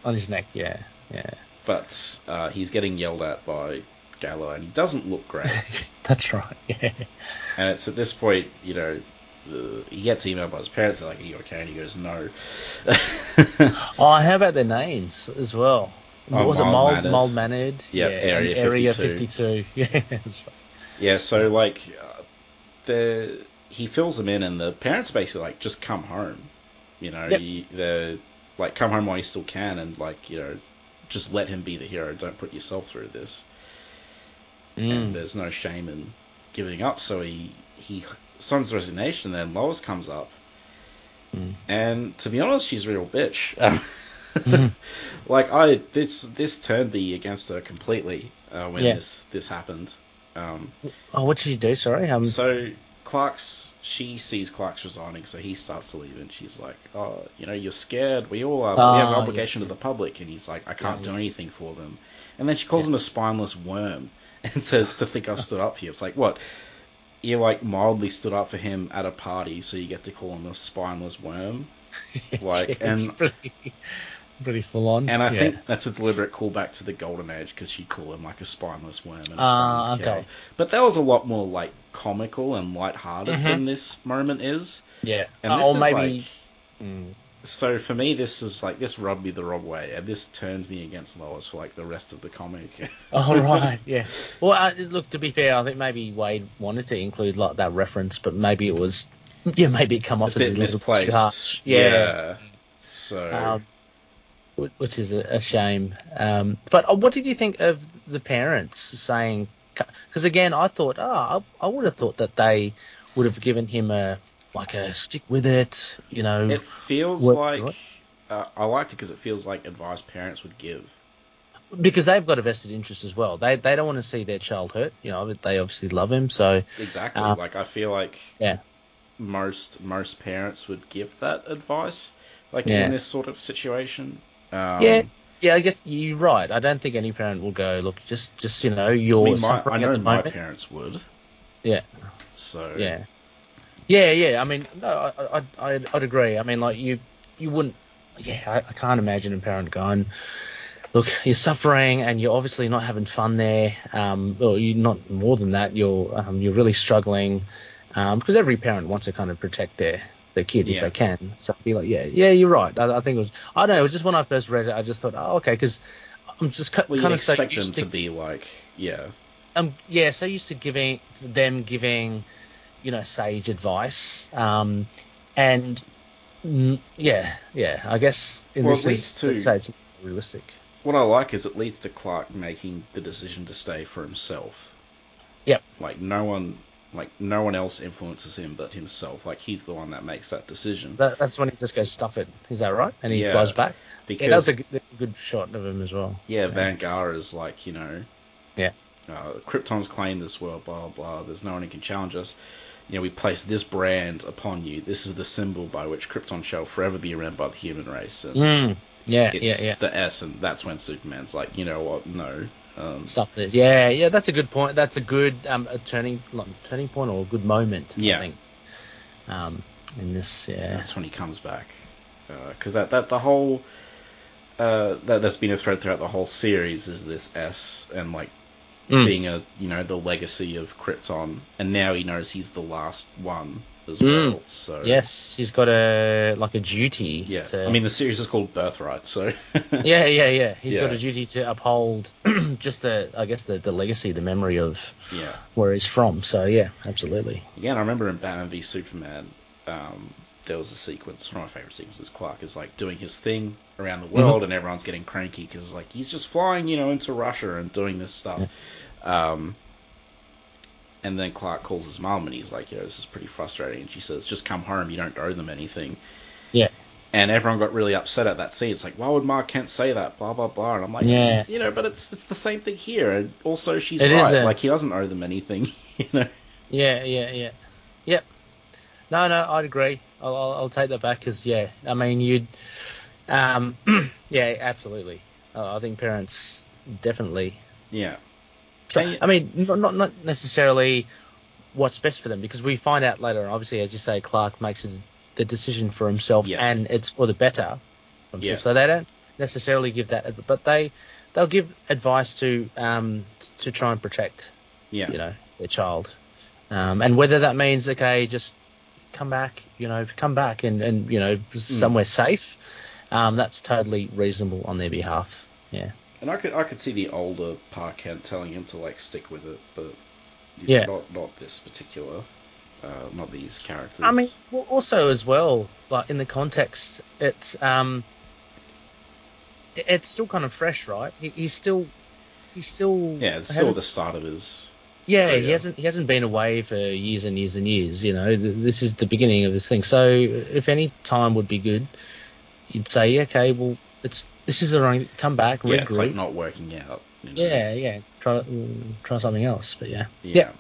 On his neck, yeah, yeah. but uh, he's getting yelled at by Gallo, and he doesn't look great. <laughs> That's right. Yeah. And it's at this point, you know, the, he gets emailed by his parents. They're like, "Are you okay?" And he goes, "No." <laughs> Oh, how about their names as well? Oh, was it Mold Mannered. Mold Mannered? Yep, yeah, Area Area 52. 52. <laughs> Yeah, right. yeah, so like, uh, the he fills them in, and the parents basically like, "Just come home," you know. Yep. You, like, "Come home while you still can," and like, you know, just let him be the hero. Don't put yourself through this. And Mm. there's no shame in giving up. So he he signs resignation. Then Lois comes up, Mm. and to be honest, she's a real bitch. Um, <laughs> Mhm. <laughs> like I this this turned me against her completely uh, when Yeah. this this happened. Um, Oh, what did you do? Sorry. Um, so Clark's she sees Clark's resigning, so he starts to leave, and she's like, "Oh, you know, you're scared. We all are. we have an Ah, obligation yeah, to the public." And he's like, "I can't Yeah, do anything for them." And then she calls Yeah. him a spineless worm <laughs> and says, "To think I've stood up for you." It's like what? You like mildly stood up for him at a party, so you get to call him a spineless worm. <laughs> like, yeah, and- pretty, pretty full on. And I yeah. think that's a deliberate callback to the Golden Age because she'd call him like a spineless worm and a Ah, spineless cow. okay. But that was a lot more like comical and light-hearted Mhm. than this moment is. yeah, And Uh, this or is maybe. like Mm. so for me this is like this rubbed me the wrong way and this turns me against Lois for like the rest of the comic. <laughs> Oh right, <laughs> yeah. Well, uh, look. To be fair, I think maybe Waid wanted to include like that reference, but maybe it was, <laughs> yeah, maybe it come a off as a bit little too misplaced. harsh. Yeah. So Um, which is a, shame. Um, but uh, what did you think of the parents saying? Because again, I thought, oh, I, I would have thought that they would have given him a like a stick with it, you know. it feels like uh, I liked it because it feels like advice parents would give. because they've got a vested interest as well. They they don't want to see their child hurt. You know, but they obviously love him. So Exactly. Um, like I feel like yeah, most most parents would give that advice, like Yeah. in this sort of situation. Um, yeah, yeah. I guess you're right. I don't think any parent will go look. Just just you know, I, you're mean, my, I know my moment. parents would. Yeah. So Yeah, yeah, yeah. I mean, no, I, I, I'd, I'd agree. I mean, like you, you wouldn't. Yeah, I, I can't imagine a parent going, "Look, you're suffering, and you're obviously not having fun there. Um, or you're not more than that. You're, um, you're really struggling, um, because every parent wants to kind of protect their their kid if Yeah. they can. So I'd be like, yeah, yeah, you're right. I, I think it was. I don't know. It was just when I first read it, I just thought, oh, okay, because I'm just ca- Well, kind of so expect them used to to, be like, yeah, um, yeah, so used to giving them giving, you know, sage advice, um, and mm, yeah, yeah, I guess in Well, this instance, least to- say it's realistic. what I like is it leads to Clark making the decision to stay for himself. Yep. Like no one, like no one else influences him but himself. Like he's the one that makes that decision. That, that's when he just goes stuff it. Is that right? And he Yeah, flies back. because Yeah, that was a good, a good shot of him as well. Yeah, Vanguard is like, you know. Yeah. Uh, Krypton's claimed this world, blah, blah, blah. There's no one who can challenge us. You know, we place this brand upon you. This is the symbol by which Krypton shall forever be remembered by the human race. And Mm, yeah, it's yeah, yeah. the S, and that's when Superman's like, you know what, no. Um, Stuff. Yeah, yeah. That's a good point. That's a good um, a turning like, turning point or a good moment. Yeah. I think. Um, in this, yeah. that's when he comes back. Because that, that, the whole. Uh, that, that's been a thread throughout the whole series is this S, and like, Mm. being a you know the legacy of Krypton, and now he knows he's the last one as Mm. well. So Yes, he's got a like a duty. yeah. To, I mean, the series is called Birthright, so <laughs> yeah, yeah, yeah. He's got a duty to uphold <clears throat> just the, I guess the the legacy, the memory of yeah. where he's from. So yeah, absolutely. Yeah, and I remember in Batman v Superman, um, there was a sequence. One of my favorite sequences. Clark is like doing his thing around the world, and everyone's getting cranky because like he's just flying, you know, into Russia and doing this stuff. Um, and then Clark calls his mom, and he's like, "Yo, this is pretty frustrating." And she says, "Just come home. You don't owe them anything." Yeah. And everyone got really upset at that scene. It's like, why would Ma Kent say that? Blah blah blah. And I'm like, Yeah. you know, but it's it's the same thing here. And also, she's It right. a- Like he doesn't owe them anything. <laughs> You know. Yeah, yeah, yeah, yep. No, no, I'd agree. I'll, I'll, I'll take that back because yeah, I mean you'd, um, <clears throat> yeah, absolutely. Uh, I think parents definitely. Yeah. I mean, not, not necessarily what's best for them because we find out later. Obviously, as you say, Clark makes his, the decision for himself, Yes. and it's for the better. Yeah. So they don't necessarily give that, but they they'll give advice to um to try and protect Yeah. you know, their child. Um, and whether that means, okay, just come back, you know, come back and, and you know, somewhere safe, um, that's totally reasonable on their behalf. Yeah. And I could I could see the older Pa Kent telling him to like stick with it, but Yeah. know, not not this particular, uh, not these characters. I mean, well, also as well, like in the context, it's um, it's still kind of fresh, right? He, he's still, he's still, yeah, it's still the start of his. Yeah, Oh, he hasn't he hasn't been away for years and years and years. You know, this is the beginning of this thing. So if any time would be good, you'd say, okay, well, it's this is the wrong. Come back, regroup. Yeah, it's like not working out. you know? yeah, yeah. Try mm, try something else. But yeah, yeah.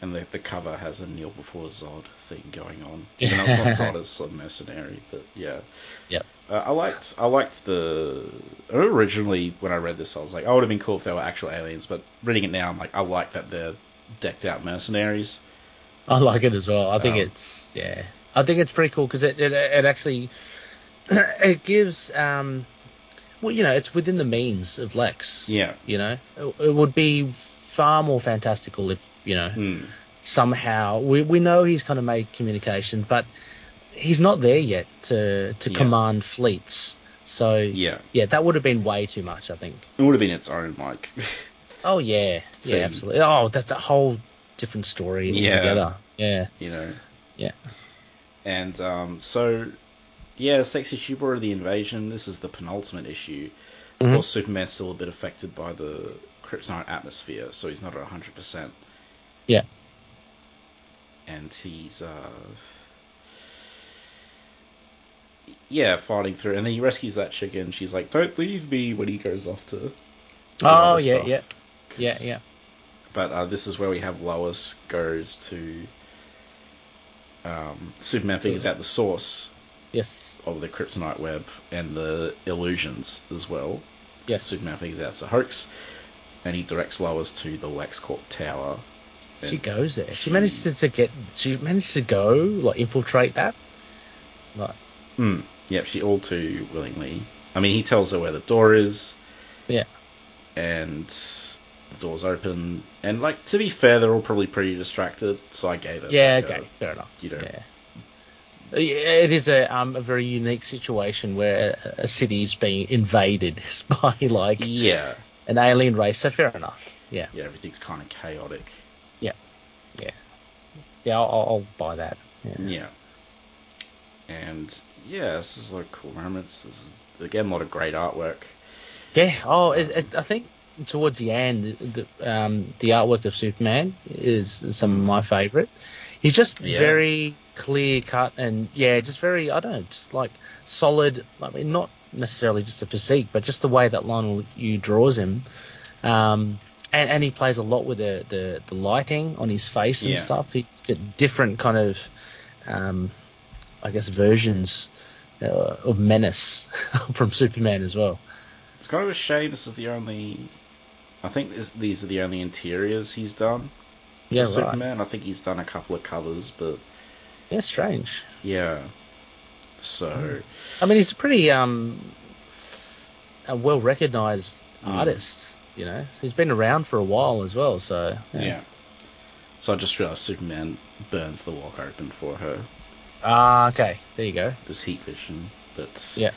And the the cover has a kneel before Zod thing going on. <laughs> Even though it's not Zod, it's a mercenary, but yeah. Yep. Uh, I liked I liked the originally when I read this I was like, I would have been cool if they were actual aliens, but reading it now I'm like, I like that they're decked out mercenaries. I like it as well. I think Um, it's yeah. I think it's pretty cool because it, it it actually <coughs> it gives um, well, you know, it's within the means of Lex. Yeah. You know, it, it would be far more fantastical if you know. Hmm. somehow we we know he's kind of made communication, but he's not there yet to to Yeah. command fleets. So yeah. Yeah. that would have been way too much, I think. It would have been its own like <laughs> Oh yeah, yeah, absolutely. Oh, that's a whole different story Yeah. altogether. Yeah, you know. Yeah. And um, so, yeah, Sexy She brought the invasion. This is the penultimate issue. Of Mhm. course, Superman's still a bit affected by the kryptonite atmosphere, so he's not at 100%. Yeah. And he's, uh, yeah, fighting through. And then he rescues that chick, and she's like, don't leave me when he goes off to. Oh yeah, stuff. yeah, yeah, 'Cause- yeah. But uh, this is where we have Lois goes to. Um, Superman figures out the source Yes, of the kryptonite web and the illusions as well. yes. Superman figures out it's a hoax, and he directs Lois to the LexCorp tower. She goes there. She she- manages to get. She manages to go like infiltrate that. Like Hmm. Yep, she all too willingly. I mean, he tells her where the door is. Yeah. And the door's open. And, like, to be fair, they're all probably pretty distracted, so I gave it. yeah, like, okay, fair enough. you know, Yeah, It is a um a very unique situation where a, city is being invaded <laughs> by like Yeah, an alien race. So fair enough. Yeah, yeah, everything's kind of chaotic. yeah, Yeah. Yeah, I'll- I'll buy that. Yeah. Yeah. And yeah, this is like cool moments. This is again a lot of great artwork. Yeah. Oh, it, it, I think towards the end, the um, the artwork of Superman is some of my favorite. He's just Yeah. very clear cut and yeah, just very I don't know, just like solid. I mean, not necessarily just a physique, but just the way that Leinil Yu draws him. Um, and, and he plays a lot with the, the, the lighting on his face and Yeah. stuff. He get different kind of, um, I guess, versions uh, of menace <laughs> from Superman as well. It's kind of a shame. This is the only. I think this, these are the only interiors he's done. Yeah, right. Superman. I think he's done a couple of covers, but Yeah, strange. yeah. So I mean, he's a pretty um, a well recognized Mm. artist. You know, so he's been around for a while as well. So yeah. So I just realized Superman burns the walk open for her. Ah, okay. There you go. This heat vision, but Yeah.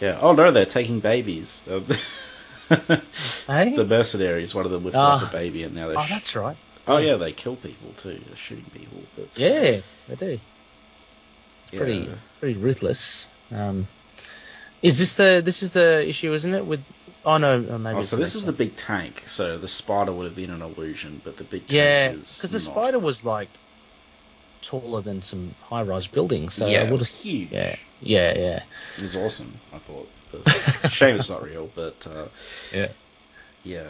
yeah. Oh no, they're taking babies. <laughs> Hey. the mercenaries, one of them lifted Ah. up a baby, and now they're oh, sh- that's right. Oh yeah, they kill people too. They're shooting people. But Yeah, they do. It's yeah. pretty pretty ruthless. Um, is this the this is the issue, isn't it? With oh no, oh, maybe. Oh, so this is the big tank. So the spider would have been an illusion, but the big tank yeah, because the not. spider was like taller than some high rise buildings. So yeah, it was huge. Yeah, yeah, yeah. It was awesome. I thought. But <laughs> shame it's not real. But uh, Yeah. yeah,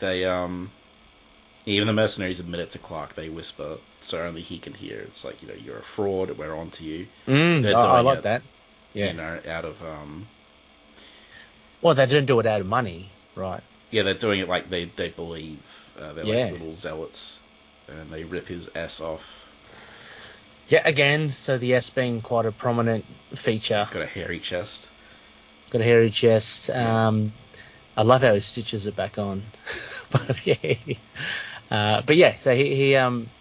they um. Even the mercenaries admit it to Clark. They whisper, so only he can hear. It's like you know, you're a fraud. We're on to you. Mm, They're I, like that. Yeah. You know, out of um. Well, they didn't do it out of money, right? Yeah, they're doing it like they they believe. Uh, they're Yeah. like little zealots, and they rip his ass off. Yeah, again, so the S being quite a prominent feature. He's got a hairy chest. Got a hairy chest. Um, I love how his stitches are back on. <laughs> but yeah, uh, but yeah, so he, he um,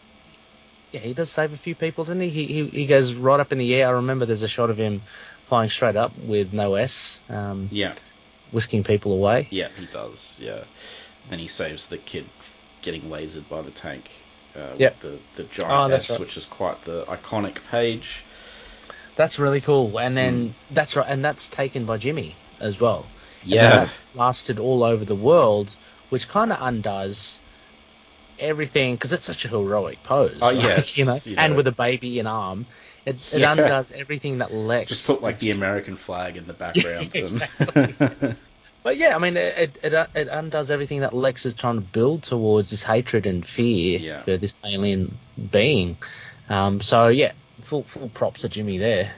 yeah, he does save a few people, doesn't he? He, he? he goes right up in the air. I remember there's a shot of him flying straight up with no S, um, Yeah, whisking people away. yeah, he does. Yeah. Then he saves the kid getting lasered by the tank. Uh, Yep. the the giant Oh, S, right. which is quite the iconic page. That's really cool. And then that's right, and that's taken by Jimmy as well. And Yeah, that's lasted all over the world, which kind of undoes everything because it's such a heroic pose. Oh, right? <laughs> yes, you know, you and know. with a baby in arm, it, it Yeah. undoes everything that Lex. just put like is- the American flag in the <laughs> background. exactly. <laughs> But yeah, I mean, it, it it undoes everything that Lex is trying to build towards this hatred and fear Yeah. for this alien being. Um, so yeah, full full props to Jimmy there.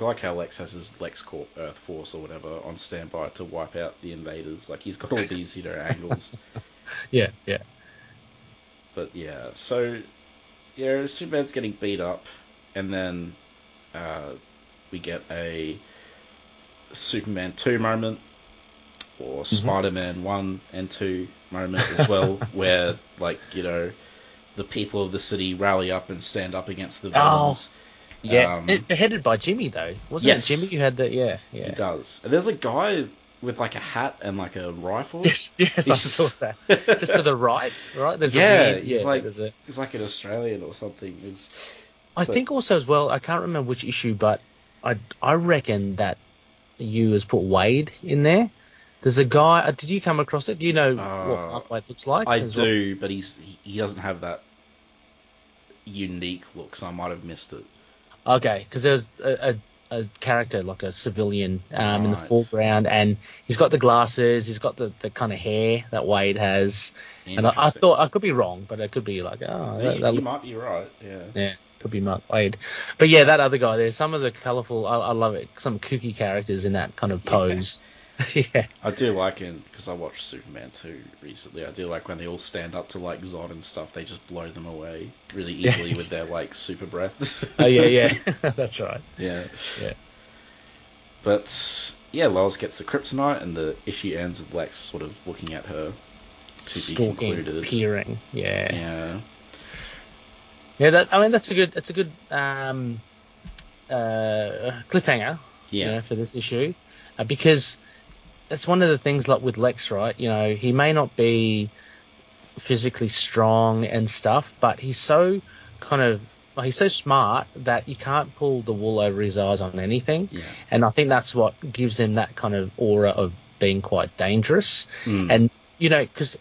I like how Lex has his Lex LexCorp Earth Force or whatever on standby to wipe out the invaders. Like he's got all these, you know, angles. Yeah, yeah. But yeah, so yeah, Superman's getting beat up, and then uh, we get a Superman two moment, or Spider-Man one and two moment as well, <laughs> where like you know the people of the city rally up and stand up against the villains. Yeah, Um, it, headed by Jimmy though, wasn't yes. it? Jimmy, you had the yeah, yeah. He does. And there's a guy with like a hat and like a rifle. Yes, <laughs> yes, I saw that. Just to the <laughs> right, right? There's Yeah, a weird, he's yeah, like- a- He's like an Australian or something. Is I but- think also as well. I can't remember which issue, but I I reckon that Yu has put Waid in there. There's a guy. Uh, did you come across it? Do you know Uh, what Waid looks like? I as well? do, but he's he, he doesn't have that unique look, so I might have missed it. Okay, because there's a, a, a character like a civilian um, in the foreground, and he's got the glasses. He's got the, the kind of hair that Waid has. And I, I thought I could be wrong, but it could be like, oh, you, that, that you look- might be right. Yeah. yeah, could be Mark Waid. But yeah, that other guy there, some of the colourful, I, I love it. Some kooky characters in that kind of pose. Yeah, <laughs> I do like it because I watched Superman 2 recently. I do like when they all stand up to like Zod and stuff. They just blow them away really Yeah. easily with their like super breath. <laughs> oh yeah, yeah, <laughs> that's right. Yeah. Yeah. But yeah, Lois gets the kryptonite, and the issue ends with Lex sort of looking at her to be Stalking, concluded. peering. Yeah. Yeah. Yeah, that I mean that's a good that's a good um uh, cliffhanger. Yeah. You know, for this issue, uh, because that's one of the things like with Lex, right? You know, he may not be physically strong and stuff, but he's so kind of he's so smart that you can't pull the wool over his eyes on anything. Yeah. And I think that's what gives him that kind of aura of being quite dangerous. Mm. And you know, because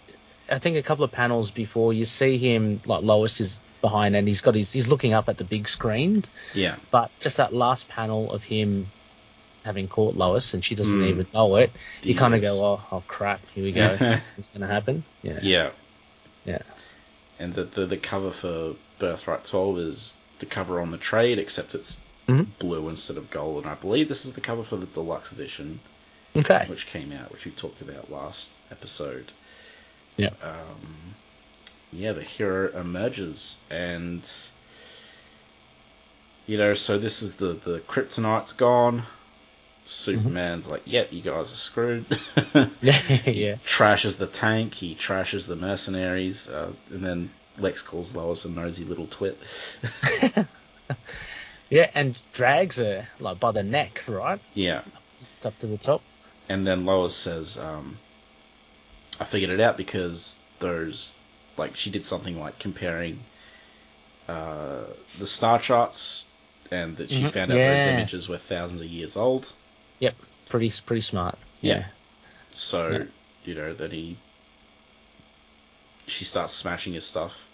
I think a couple of panels before you see him like Lois is behind and he's got his he's looking up at the big screen, yeah. but just that last panel of him having caught Lois and she doesn't Mm. even know it, you kind of go, oh, oh crap, here we go, it's going to happen? Yeah, Yeah. Yeah. And the, the the cover for Birthright 12 is the cover on the trade, except it's Mhm. blue instead of gold. And I believe this is the cover for the deluxe edition, Okay. which came out, which we talked about last episode. Yeah. Um, yeah, the hero emerges, and you know, so this is the the kryptonite's gone. Superman's like, "Yep, you guys are screwed." <laughs> yeah, yeah. trashes the tank, he trashes the mercenaries, uh, and then Lex calls Lois a nosy little twit. <laughs> Yeah, and drags her like by the neck, right? yeah, It's up to the top. and then Lois says, um, "I figured it out because those, like, she did something like comparing uh, the star charts, and that she Mhm. found out those images were thousands of years old. Yep, pretty pretty smart. Yeah. So Yeah. you know that he, she starts smashing his stuff."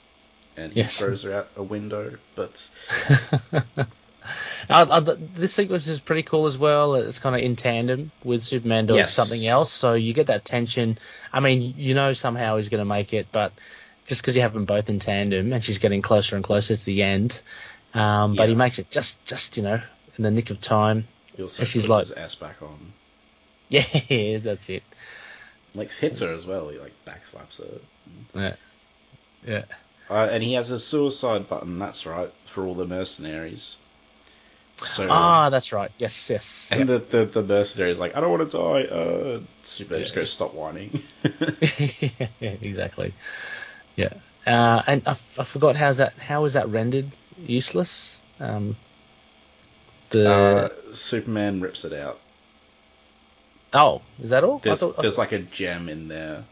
And he Yes. throws her out a window, but <laughs> Uh, this sequence is pretty cool as well. It's kind of in tandem with Superman doing Yes. something else, so you get that tension. I mean, you know somehow he's going to make it, but just because you have them both in tandem, and she's getting closer and closer to the end, um, but Yeah. he makes it just just you know in the nick of time. He also And she's like- his ass back on. <laughs> Yeah, that's it. Lex hits her as well. He like backslaps her. Yeah, yeah. Uh, and he has a suicide button. That's right for all the mercenaries. So Ah, that's right. Yes, yes. and the, the the mercenaries like I don't want to die. Uh, Superman just Yeah. goes stop whining. yeah, <laughs> <laughs> exactly. Yeah. Uh, and I, f- I forgot how's that. How is that rendered useless? Um, the uh, Superman rips it out. oh, is that all? I There's thought- there's like a gem in there,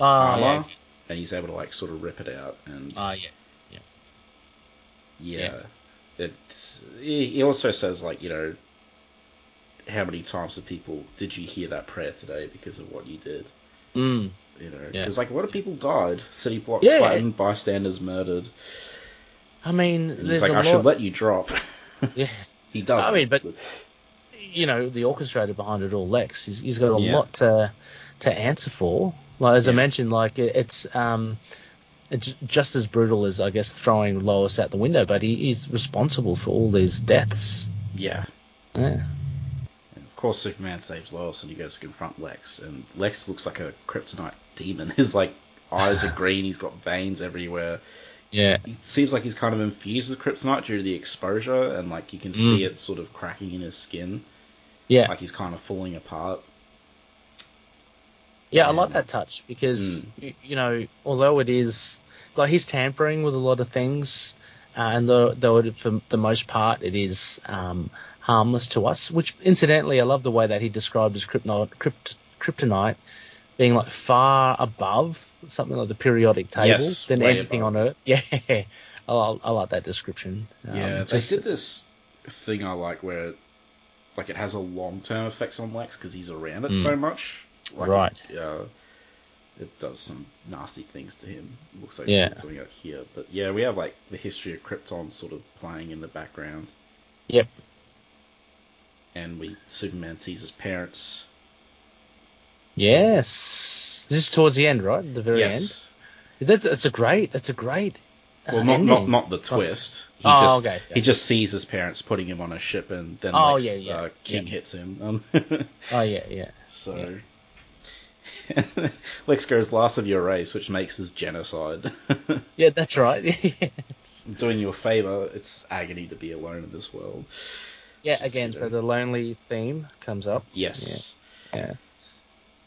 Ah, yeah. armor, and he's able to like sort of rip it out. And Ah, yeah. yeah, yeah. It, he also says like you know, how many times did people did you hear that prayer today because of what you did? Mm. You know, Yeah. because like a lot of people died, city blocks Yeah. flattened, bystanders murdered. I mean, And there's like, I lot. should let you drop. <laughs> Yeah. He does. I mean, but- you know, the orchestrator behind it all, Lex, he's, he's got a Yeah. lot to to answer for. Like as I mentioned, like it, it's um, it's just as brutal as I guess throwing Lois out the window, but he, he's responsible for all these deaths. yeah. Yeah. And of course, Superman saves Lois, and he goes to confront Lex, and Lex looks like a kryptonite demon. <laughs> His like eyes are <laughs> green. He's got veins everywhere. Yeah. He seems like he's kind of infused with kryptonite due to the exposure, and like you can Mm. see it sort of cracking in his skin, Yeah. like he's kind of falling apart. Yeah, I like that touch because Mm. y you know, although it is like he's tampering with a lot of things, uh, and though though it, for the most part it is um, harmless to us. Which incidentally, I love the way that he described his kryptonite, kryptonite being like far above something like the periodic table Yes, than anything above. on Earth. <laughs> Yeah, I, I, like that description. Um, yeah, just- they did this thing I like where, like, it has a long term effects on Lex because he's around it Mm. so much. Like, Right. Yeah. uh, it does some nasty things to him. It looks like Yeah. doing it here, but yeah, we have like the history of Krypton sort of playing in the background, Yep. and we Superman sees his parents. Yes. This is towards the end, right? The very yes. end. That's it's a great. That's a great. Well, not not ending. not the twist. He Oh, just okay, he just sees his parents putting him on a ship, and then Oh, Lex, yeah, yeah, uh, King yeah. hits him. Um, <laughs> Oh yeah, yeah. so <laughs> Lex goes last of your race, which makes this genocide. <laughs> Yeah, that's right. I'm doing you a favor. It's agony to be alone in this world. yeah, Just, again, you so the lonely theme comes up. Yes. Yeah.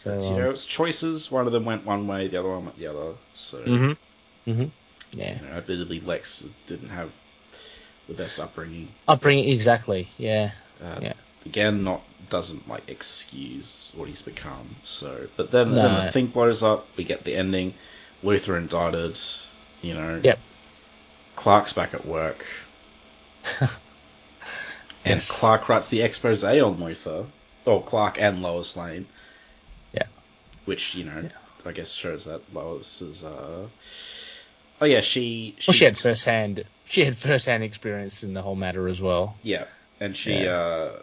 So, But, you know, it's choices. One of them went one way, the other one went the other. So, hmm hmm Yeah. you know, admittedly, Lex didn't have the best upbringing. Upbringing, exactly. Yeah. Uh, Yeah. Again, not doesn't like excuse what he's become. So, but then, No. then the thing blows up. We get the ending. Luthor indicted. You know. Yep. Clark's back at work. <laughs> And Yes. Clark writes the expose on Luthor, or Clark and Lois Lane. Yeah. Which you know, I guess shows that Lois is. Uh... Oh yeah, she. Well, she had first hand. She had first hand experience in the whole matter as well. Yeah, and she Yeah. uh,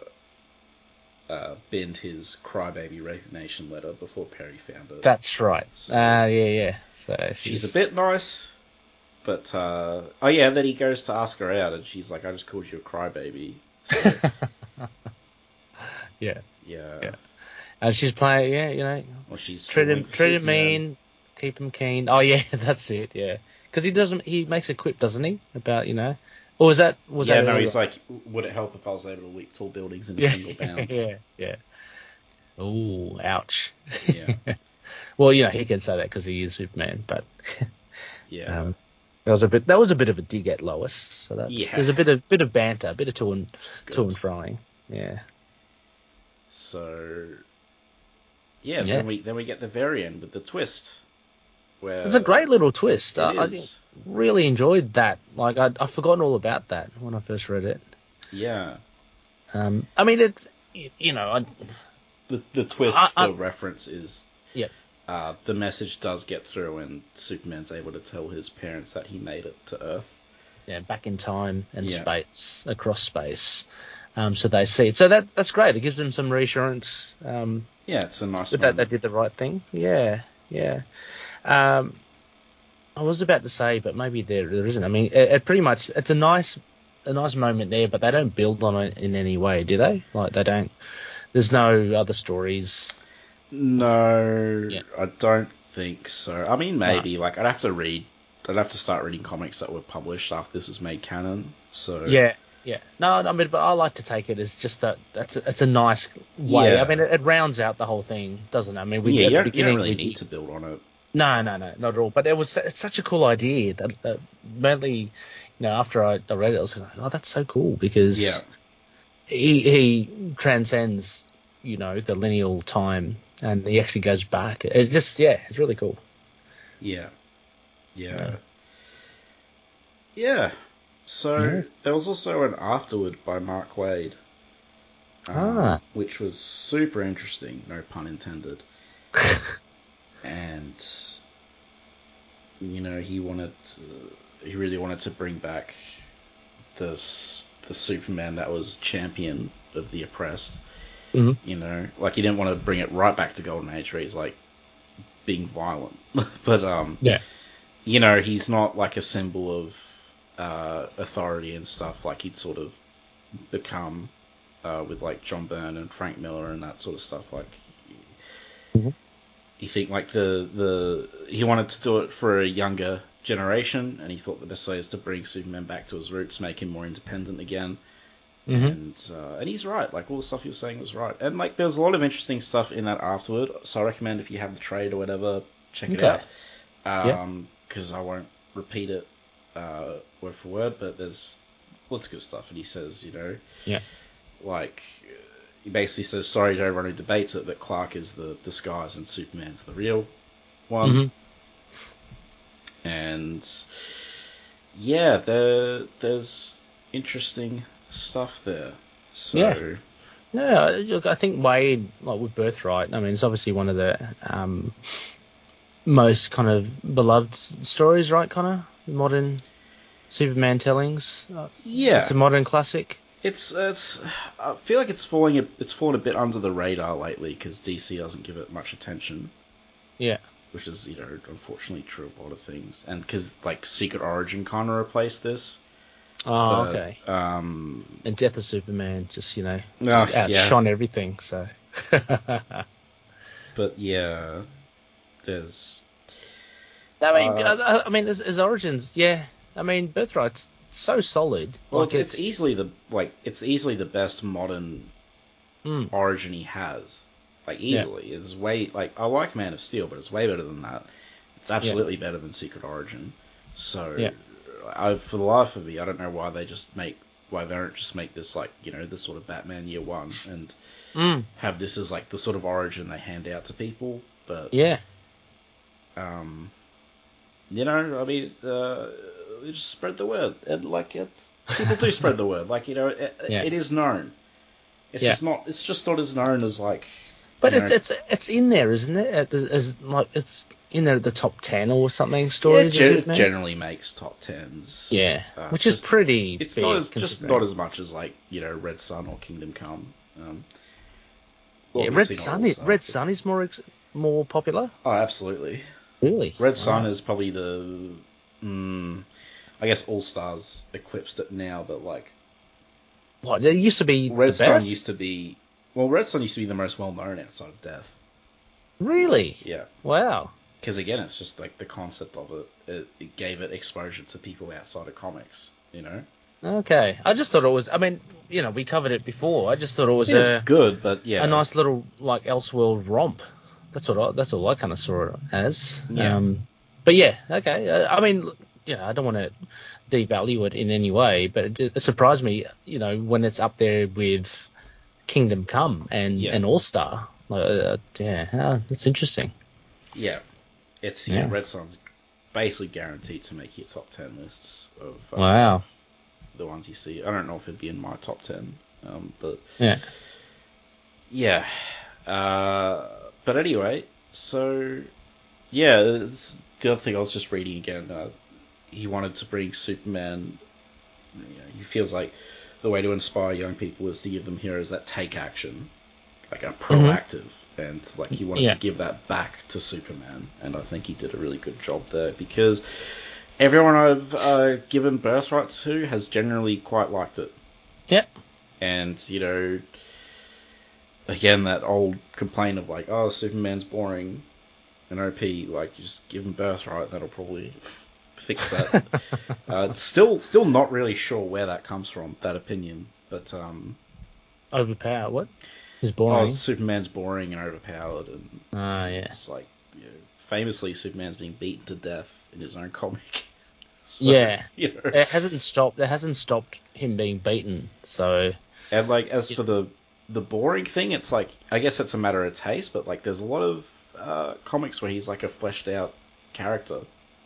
uh, binned his crybaby resignation letter before Perry found it. That's right. So- Uh, yeah, yeah. So she's a bit nice, but uh, oh yeah, then he goes to ask her out, and she's like, "I just called you a crybaby." So, <laughs> yeah. yeah. Yeah. And she's playing. Yeah, you know, Well, she's treat him, treat him mean, keep him keen. Oh yeah, <laughs> that's it. Yeah, because he doesn't. He makes a quip, doesn't he? About you know, or was that was yeah, that? no, he's like, would it help if I was able to leap tall buildings in a <laughs> yeah, single bound? <laughs> yeah, yeah. Ooh, ouch. Yeah. well, you know, he can say that because he is Superman, but Yeah. um, that was a bit that was a bit of a dig at Lois. So that's Yeah. there's a bit of bit of banter, a bit of to and to and froing. Yeah. So, yeah, Yeah. then we then we get the very end with the twist, where It's a great little twist. I, I really enjoyed that. Like I'd, I've forgotten all about that when I first read it. Yeah, Um, I mean, it's you know, I, the the twist I- I- for reference is Yeah. uh, the message does get through, and Superman's able to tell his parents that he made it to Earth. yeah, back in time and Yeah. space, across space. Um, so they see it. So that that's great. It gives them some reassurance. Um, Yeah, it's a nice. that they did the right thing. Yeah, yeah. Um, I was about to say, but maybe there there isn't. I mean, it, it pretty much it's a nice a nice moment there, but they don't build on it in any way, do they? Like they don't. There's no other stories. No, Yeah. I don't think so. I mean, maybe like I'd have to read. I'd have to start reading comics that were published after this was made canon. So Yeah, yeah. No, I mean, but I like to take it as just that. That's a, it's a nice way. Yeah. I mean, it, it rounds out the whole thing, doesn't it? I mean, we yeah, at you the beginning really we need to build on it. No, no, no, not at all. But it was it's such a cool idea that, that mainly, you know, after I, I read it, I was like, oh, that's so cool because Yeah, he he transcends, you know, the lineal time and he actually goes back. It's just yeah, it's really cool. yeah, yeah, Yeah. yeah. So there was also an afterward by Mark Waid, um, Ah. which was super interesting. No pun intended. <laughs> and you know he wanted to, he really wanted to bring back this the Superman that was champion of the oppressed. Mhm. You know, like he didn't want to bring it right back to Golden Age where he's like being violent, <laughs> but um, Yeah. you know, he's not like a symbol of uh, authority and stuff like he'd sort of become uh, with like John Byrne and Frank Miller and that sort of stuff. Like, Mhm. you think like the the he wanted to do it for a younger generation, and he thought the best way is to bring Superman back to his roots, make him more independent again. hmm And uh, and he's right. Like all the stuff he was saying was right. And like there's a lot of interesting stuff in that afterward. So I recommend if you have the trade or whatever, check it out. Um, because I won't repeat it uh, word for word, but there's lots of good stuff. And he says, you know, Yeah. like he basically says, sorry to everyone who debates it, but Clark is the disguise and Superman's the real one. hmm And yeah, there there's interesting stuff there. So Yeah. No, look, I think Waid, like with Birthright, I mean, it's obviously one of the um, most kind of beloved stories, right, Connor? Modern Superman tellings. Uh, yeah, It's a modern classic. It's it's. I feel like it's falling. A, it's fallen a bit under the radar lately because DC doesn't give it much attention, Yeah. which is you know unfortunately true of a lot of things. And because like Secret Origin kind of replaced this. Oh, but, okay. Um. And Death of Superman just, you know, Oh, just yeah. outshone everything, so. <laughs> But yeah, there's. I mean, Uh, I, I mean, as, as Origins, yeah. I mean, Birthright's so solid. Well, like it's, it's easily the like it's easily the best modern Mm, origin he has. Like Yeah. easily, it's way like I like Man of Steel, but it's way better than that. It's absolutely better than Secret Origin. So, Yeah. I, for the life of me, I don't know why they just make why they don't just make this like you know this sort of Batman Year One and Mm, have this as like the sort of origin they hand out to people. But yeah. um, you know, I mean, uh, just spread the word, and like it, people do spread the word. Like you know, it, Yeah. it is known. It's Yeah. just not. It's just not as known as like. But it's know- it's it's in there, isn't it? As like it's in there at the top ten or something. Stories. it gen- it? generally makes top tens. Yeah, Uh, which is pretty. It's not as just not as much as like you know Red Sun or Kingdom Come. Um, Yeah, Red Sun. Is, Red Sun is more ex- more popular. Oh, absolutely. Really, Red Sun Wow. is probably the, mm, I guess All Stars eclipsed it now, but like What? It used to be Red Sun best. used to be. Well, Red Sun used to be the most well known outside of Death. Really? Yeah, Wow. because again, it's just like the concept of it. It, it gave it exposure to people outside of comics. You know, Okay. I just thought it was. I mean, you know, we covered it before. I just thought it was I mean, a, it's good, but yeah, a nice little like Elseworld romp. That's what I, that's all I kind of saw it as. Yeah. Um, but yeah, okay. Uh, I mean, you know, I don't want to devalue it in any way, but it, it surprised me, you know, when it's up there with Kingdom Come and Yeah. and All Star. Uh, yeah, uh, it's interesting. Yeah, it's yeah. Yeah. Red Sun's basically guaranteed to make your top ten lists of uh, Wow. the ones you see. I don't know if it'd be in my top ten, um, but Yeah. yeah. Uh, but anyway, so yeah, it's the other thing I was just reading again. Uh, he wanted to bring Superman. You know, he feels like the way to inspire young people is to give them heroes that take action, like are proactive, and like he wanted Yeah. to give that back to Superman, and I think he did a really good job there because everyone I've uh, given birthright to has generally quite liked it Yep. and you know again that old complaint of like oh superman's boring and op like you just give him birthright that'll probably fix that <laughs> uh, still still not really sure where that comes from that opinion but um Overpower. What? Is oh, boring. superman's boring and overpowered and Ah, yeah. it's like you know, famously superman's being beaten to death in his own comic <laughs> So, Yeah. <laughs> you know. It hasn't stopped. It hasn't stopped him being beaten. So And like as for the the boring thing, it's like I guess it's a matter of taste, but like there's a lot of uh, comics where he's like a fleshed out character.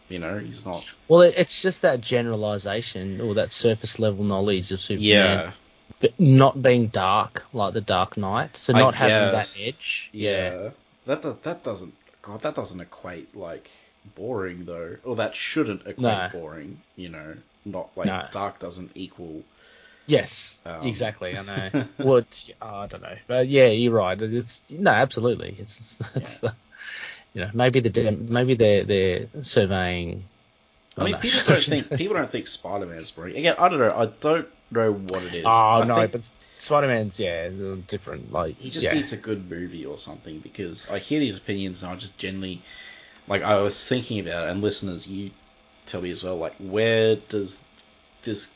You know, he's not. Well, it, it's just that generalization or that surface level knowledge of Superman, Yeah, but not being dark like the Dark Knight, so I not having that guess. edge. yeah. That does that doesn't. God, that doesn't equate like boring though, or that shouldn't equate No. boring. You know, not like No. dark doesn't equal. Yes, Um. exactly. I know. well, it's, I don't know, but yeah, you're right. It's no, absolutely. It's it's uh, you know maybe the maybe they're they're surveying. I mean, know. people don't <laughs> think people don't think Spider Man's boring. Again, I don't know. I don't know what it is. Oh I no, think- but Spider Man's yeah different. Like He just yeah. needs a good movie or something because I hear these opinions and I just generally like I was thinking about it, and listeners, you tell me as well. Like, where does this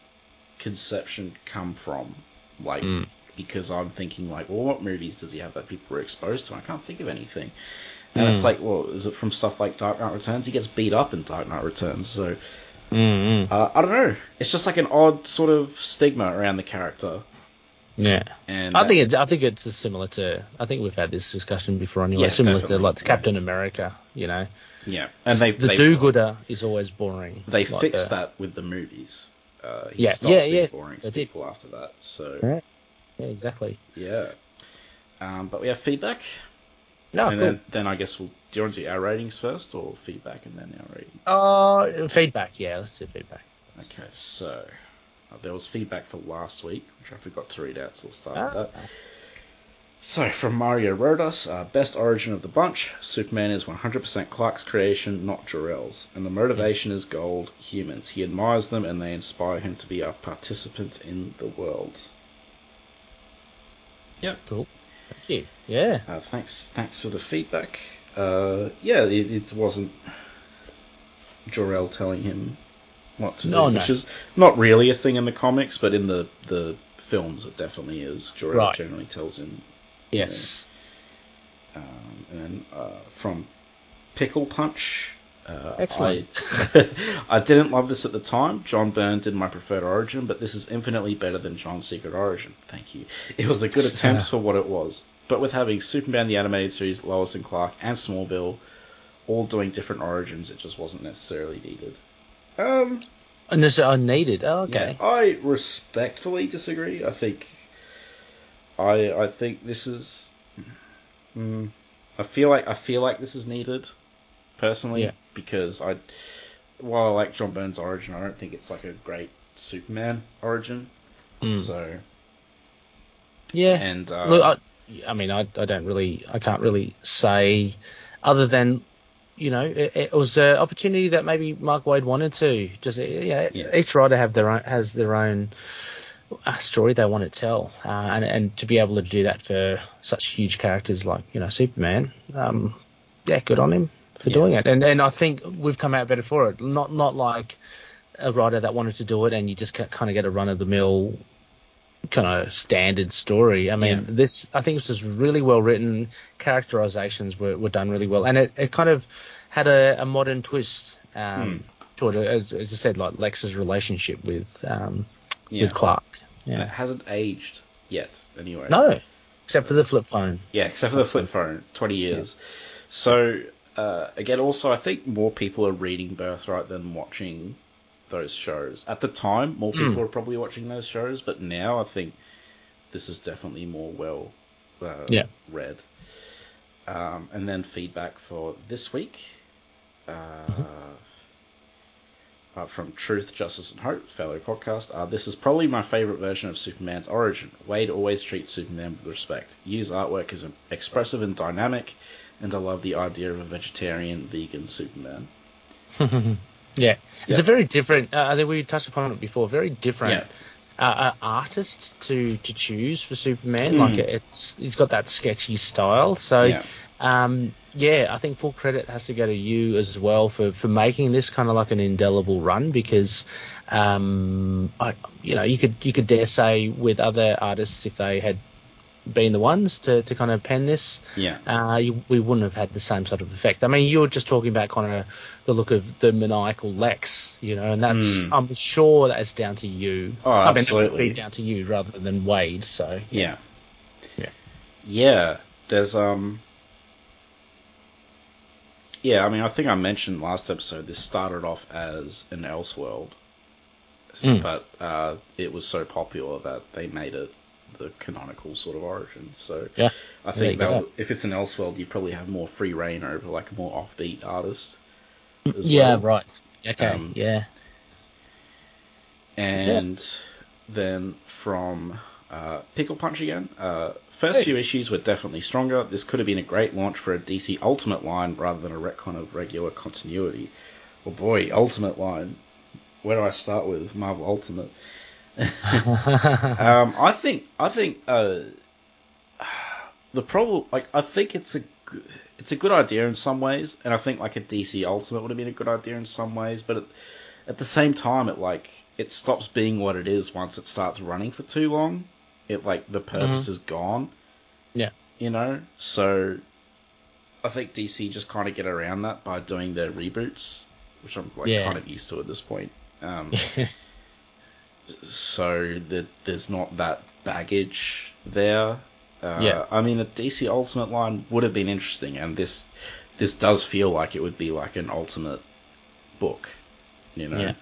conception come from? Like, Mm. because I'm thinking like, well, what movies does he have that people were exposed to? I can't think of anything. And it's Mm. like, well, is it from stuff like Dark Knight Returns? He gets beat up in Dark Knight Returns, so Mm-mm. uh, I don't know. It's just like an odd sort of stigma around the character. Yeah. And I think it's I think it's similar to I think we've had this discussion before anyway. Yeah, similar definitely, to like. Captain America, you know. yeah, and they the they, do-gooder is always boring. they Like fixed the- that with the movies. Uh, he Yeah, stopped yeah, being yeah, boring to people after that. So Yeah. Yeah, exactly. yeah, um, but we have feedback, No, and cool. then then I guess we'll do you want to do our ratings first or feedback and then our ratings? Uh, feedback. Yeah, let's do feedback. Okay, so uh, there was feedback for last week, which I forgot to read out, so we'll start Ah. with that. So, from Mario Rodas, uh, best origin of the bunch, Superman is 100% Clark's creation, not Jor-El's, and the motivation is gold, humans. He admires them and they inspire him to be a participant in the world. Yep. Cool. Thank you. Yeah. Uh, thanks, thanks for the feedback. Uh, yeah, it, it wasn't Jor-El telling him what to No, do, no. which is not really a thing in the comics, but in the, the films it definitely is. Jor-El Right. generally tells him Yes. um, and then uh, from Pickle Punch, Uh, Excellent. I, <laughs> I didn't love this at the time. John Byrne did my preferred origin, but this is infinitely better than John's Secret Origin. Thank you. It was a good attempt for what it was. But with having Superman the Animated Series, Lois and Clark, and Smallville all doing different origins, it just wasn't necessarily needed. Um, Unless I needed. Oh, okay. yeah, I respectfully disagree. I think I I think this is. Mm, I feel like I feel like this is needed, personally, Yeah. because I while I like John Byrne's origin, I don't think it's like a great Superman origin. Mm. So Yeah. and uh, Look, I, I mean, I, I don't really, I can't really say, other than, you know, it, it was an opportunity that maybe Mark Waid wanted to. Just, yeah, Yeah. each writer have their own, has their own uh, story they want to tell, uh, and and to be able to do that for such huge characters like you know Superman, um, yeah, good on him for Yeah. doing it. And and I think we've come out better for it. Not not like a writer that wanted to do it and you just kind of get a run of the mill kind of standard story. I mean, Yeah. this I think this was really well written. Characterizations were, were done really well, and it, it kind of had a, a modern twist um, to it. As, as I said, like Lex's relationship with um, yeah, with Clark. and it Yeah. hasn't aged yet. Anyway, No, except for the flip phone. Yeah, except for the flip phone, 20 years. So, uh, again, also, I think more people are reading Birthright than watching those shows. At the time, more people Mm. were probably watching those shows, but now I think this is definitely more well uh, Yeah. read. Um, and then feedback for this week. Uh, Mm-hmm. Uh, from Truth, Justice, and Hope, fellow podcast. Uh, this is probably my favorite version of Superman's origin. Waid always treats Superman with respect. His artwork is expressive and dynamic, and I love the idea of a vegetarian, vegan Superman. <laughs> yeah, it's Yeah. a very different. Uh, I think we touched upon it before. Very different Yeah. uh, uh, artist to to choose for Superman. Mm. Like it's he's got that sketchy style. So Yeah. um, yeah, I think full credit has to go to Yu as well for for making this kind of like an indelible run because. Um, I, you know, you could you could dare say with other artists if they had been the ones to, to kind of pen this, Yeah. uh, you, we wouldn't have had the same sort of effect. I mean, you were just talking about kind of the look of the maniacal Lex, you know, and that's Mm. I'm sure that's down to Yu. Oh, I mean, absolutely. down to Yu rather than Waid. So Yeah. Yeah. Yeah. There's um Yeah, I mean I think I mentioned last episode this started off as an Elseworld. Mm. But uh, it was so popular that they made it the canonical sort of origin. So Yeah. I think that if it's an Elseworld, you probably have more free reign over like a more offbeat artist. as yeah, well. right. Okay, Um, yeah, And then from uh, Pickle Punch again. Uh, first Hey. few issues were definitely stronger. This could have been a great launch for a DC Ultimate line rather than a retcon of regular continuity. Well, boy, Ultimate line. Where do I start with Marvel Ultimate? <laughs> um, I think I think uh, the problem, like, I think it's a it's a good idea in some ways, and I think like a DC Ultimate would have been a good idea in some ways, but at, at the same time, it like it stops being what it is once it starts running for too long. It like the purpose is gone. Yeah. you know. So I think DC just kind of get around that by doing their reboots, which I'm like Yeah. kind of used to at this point. Um, <laughs> so that there's not that baggage there. Uh, Yeah. I mean, a DC Ultimate line would have been interesting, and this this does feel like it would be like an Ultimate book, you know. Yeah.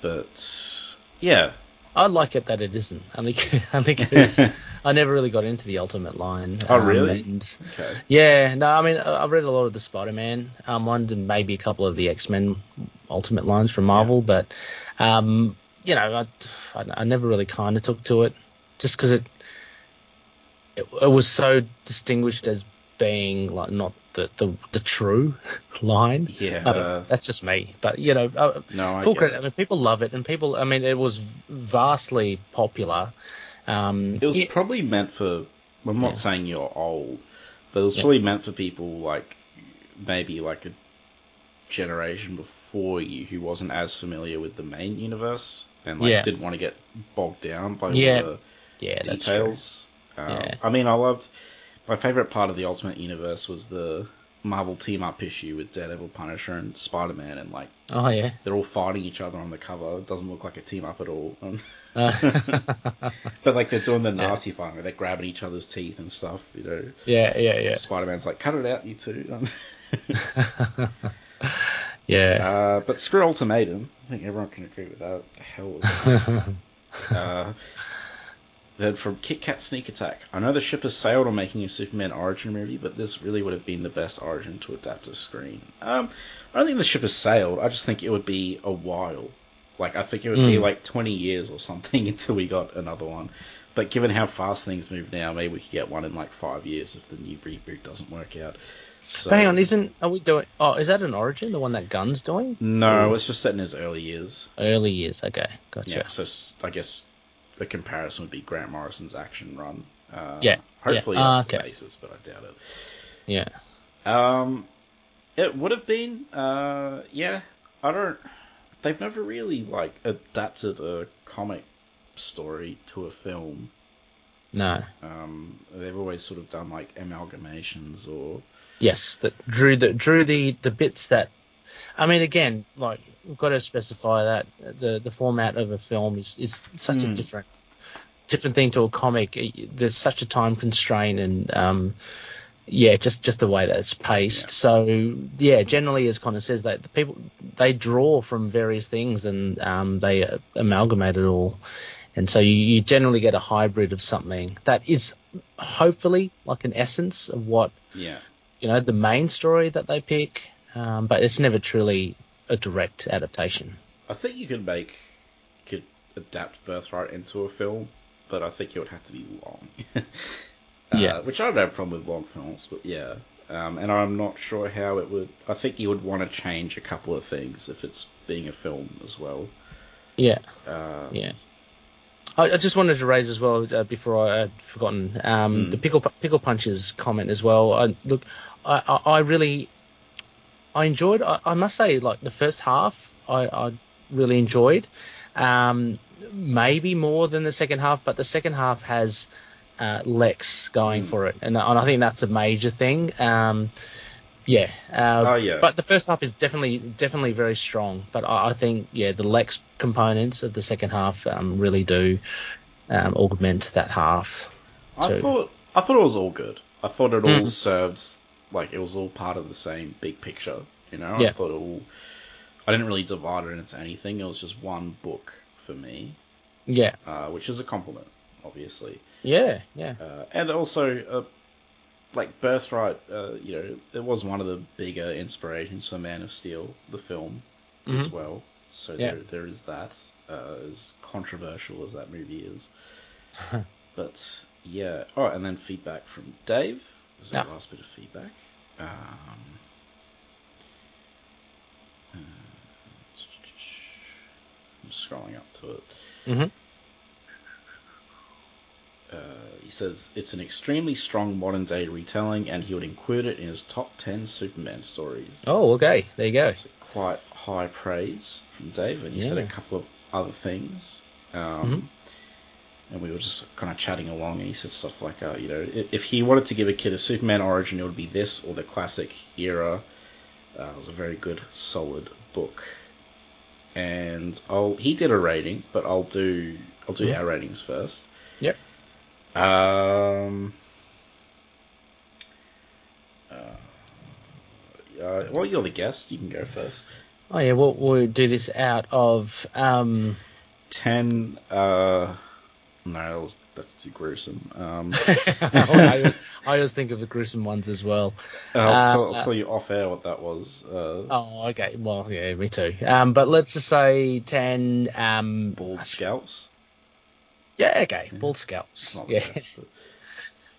But yeah, I like it that it isn't. Only, only because I never really got into the Ultimate line. Oh, really? And okay, Yeah, no, I mean, I- I've read a lot of the Spider-Man um, ones and maybe a couple of the X-Men Ultimate lines from Marvel, but um, you know, I, I, I never really kind of took to it just because it, it it was so distinguished as being like not the the, the true <laughs> line. yeah. Know, uh, that's just me, but you know, uh, no, full credit. I mean, people love it, and people. I mean, it was vastly popular. Um, It was yeah, probably meant for. I'm not Yeah. saying you're old, but it was Yeah. probably meant for people like maybe like a generation before you who wasn't as familiar with the main universe and like Yeah. didn't want to get bogged down by Yeah, all yeah, the that's true. details. Um, Yeah. I mean, I loved my favorite part of the Ultimate Universe was the Marvel team up issue with Daredevil, Punisher, and Spider Man, and like Oh yeah. they're all fighting each other on the cover. It doesn't look like a team up at all. Um, Uh, <laughs> but like they're doing the nasty fighting, where they're grabbing each other's teeth and stuff. You know, yeah, yeah, yeah. Spider Man's like, "Cut it out, you two. <laughs> yeah. uh, but screw Ultimatum. I think everyone can agree with that. The hell was that? <laughs> uh, then from Kit Kat Sneak Attack. I know the ship has sailed on making a Superman origin movie, but this really would have been the best origin to adapt to screen. Um, I don't think the ship has sailed. I just think it would be a while. Like I think it would be Mm. like twenty years or something <laughs> until we got another one. But given how fast things move now, maybe we could get one in like five years if the new reboot doesn't work out. So, Hang on, isn't are we doing? Oh, is that an origin? The one that Gunn's doing? no, it's just set in his early years. Early years. Okay, gotcha. Yeah, so I guess the comparison would be Grant Morrison's action run. Uh, Yeah, hopefully yeah. Ah, that's the okay. basis, but I doubt it. Yeah. Um, it would have been. Uh, yeah, I don't. They've never really like adapted a comic story to a film. No. Um, they've always sort of done like amalgamations or Yes, that drew the drew the the bits that. I mean, again, like we've got to specify that the the format of a film is is such a Hmm. different different thing to a comic. There's such a time constraint and um, yeah, just just the way that it's paced. Yeah. So yeah, generally, as Connor says, that the people they draw from various things and um, they uh, amalgamate it all. And so you, you generally get a hybrid of something that is hopefully like an essence of what yeah. you know the main story that they pick, um, but it's never truly a direct adaptation. I think you could make could adapt Birthright into a film, but I think it would have to be long. <laughs> uh, Yeah. which I don't have a problem with long films, but yeah. Um, and I'm not sure how it would. I think you would want to change a couple of things if it's being a film as well. Yeah, Uh, yeah. I, I just wanted to raise as well uh, before I had forgotten um, Mm. the pickle pickle punches comment as well. I, look, I, I really I enjoyed. I, I must say, like the first half, I, I really enjoyed. Um, maybe more than the second half, but the second half has uh, Lex going Mm. for it, and, and I think that's a major thing. Um, yeah. Uh, Oh, yeah. But the first half is definitely definitely very strong. But I, I think yeah, the Lex components of the second half um, really do um, augment that half. I thought I thought it was all good. I thought it all Mm. served like it was all part of the same big picture. You know, I thought it all. I didn't really divide it into anything. It was just one book for me, Yeah. uh, which is a compliment, obviously. Yeah. Yeah. Uh, and also, uh, like Birthright, uh, you know, it was one of the bigger inspirations for Man of Steel, the film, as Mhm. well. So Yeah. there, there is that. Uh, as controversial as that movie is, <laughs> but yeah. Oh, and then feedback from Dave. Was that Ah. last bit of feedback? Um, uh, I'm scrolling up to it. Mhm. Uh, he says it's an extremely strong modern day retelling, and he would include it in his top ten Superman stories. Oh, okay. There you go. So quite high praise from Dave, and he said a couple of other things. Um, Mhm. And we were just kind of chatting along, and he said stuff like, uh, you know, if, he wanted to give a kid a Superman origin, it would be this or the classic era. Uh, it was a very good, solid book. And I'll he did a rating, but I'll do I'll do Mhm. our ratings first. Yep. Um. Uh, uh, well, you're the guest. You can go first. Oh yeah. We'll we'll do this out of um. Ten. Uh, no, that's too gruesome. Um, <laughs> I, always, I always think of the gruesome ones as well. I'll, Uh, tell, I'll tell you off air what that was. Uh, Oh, okay. Well, yeah, me too. Um, but let's just say ten. Um, bald scalps. yeah, okay. Yeah. Bald It's scalps. not the Yeah. best, but- <laughs>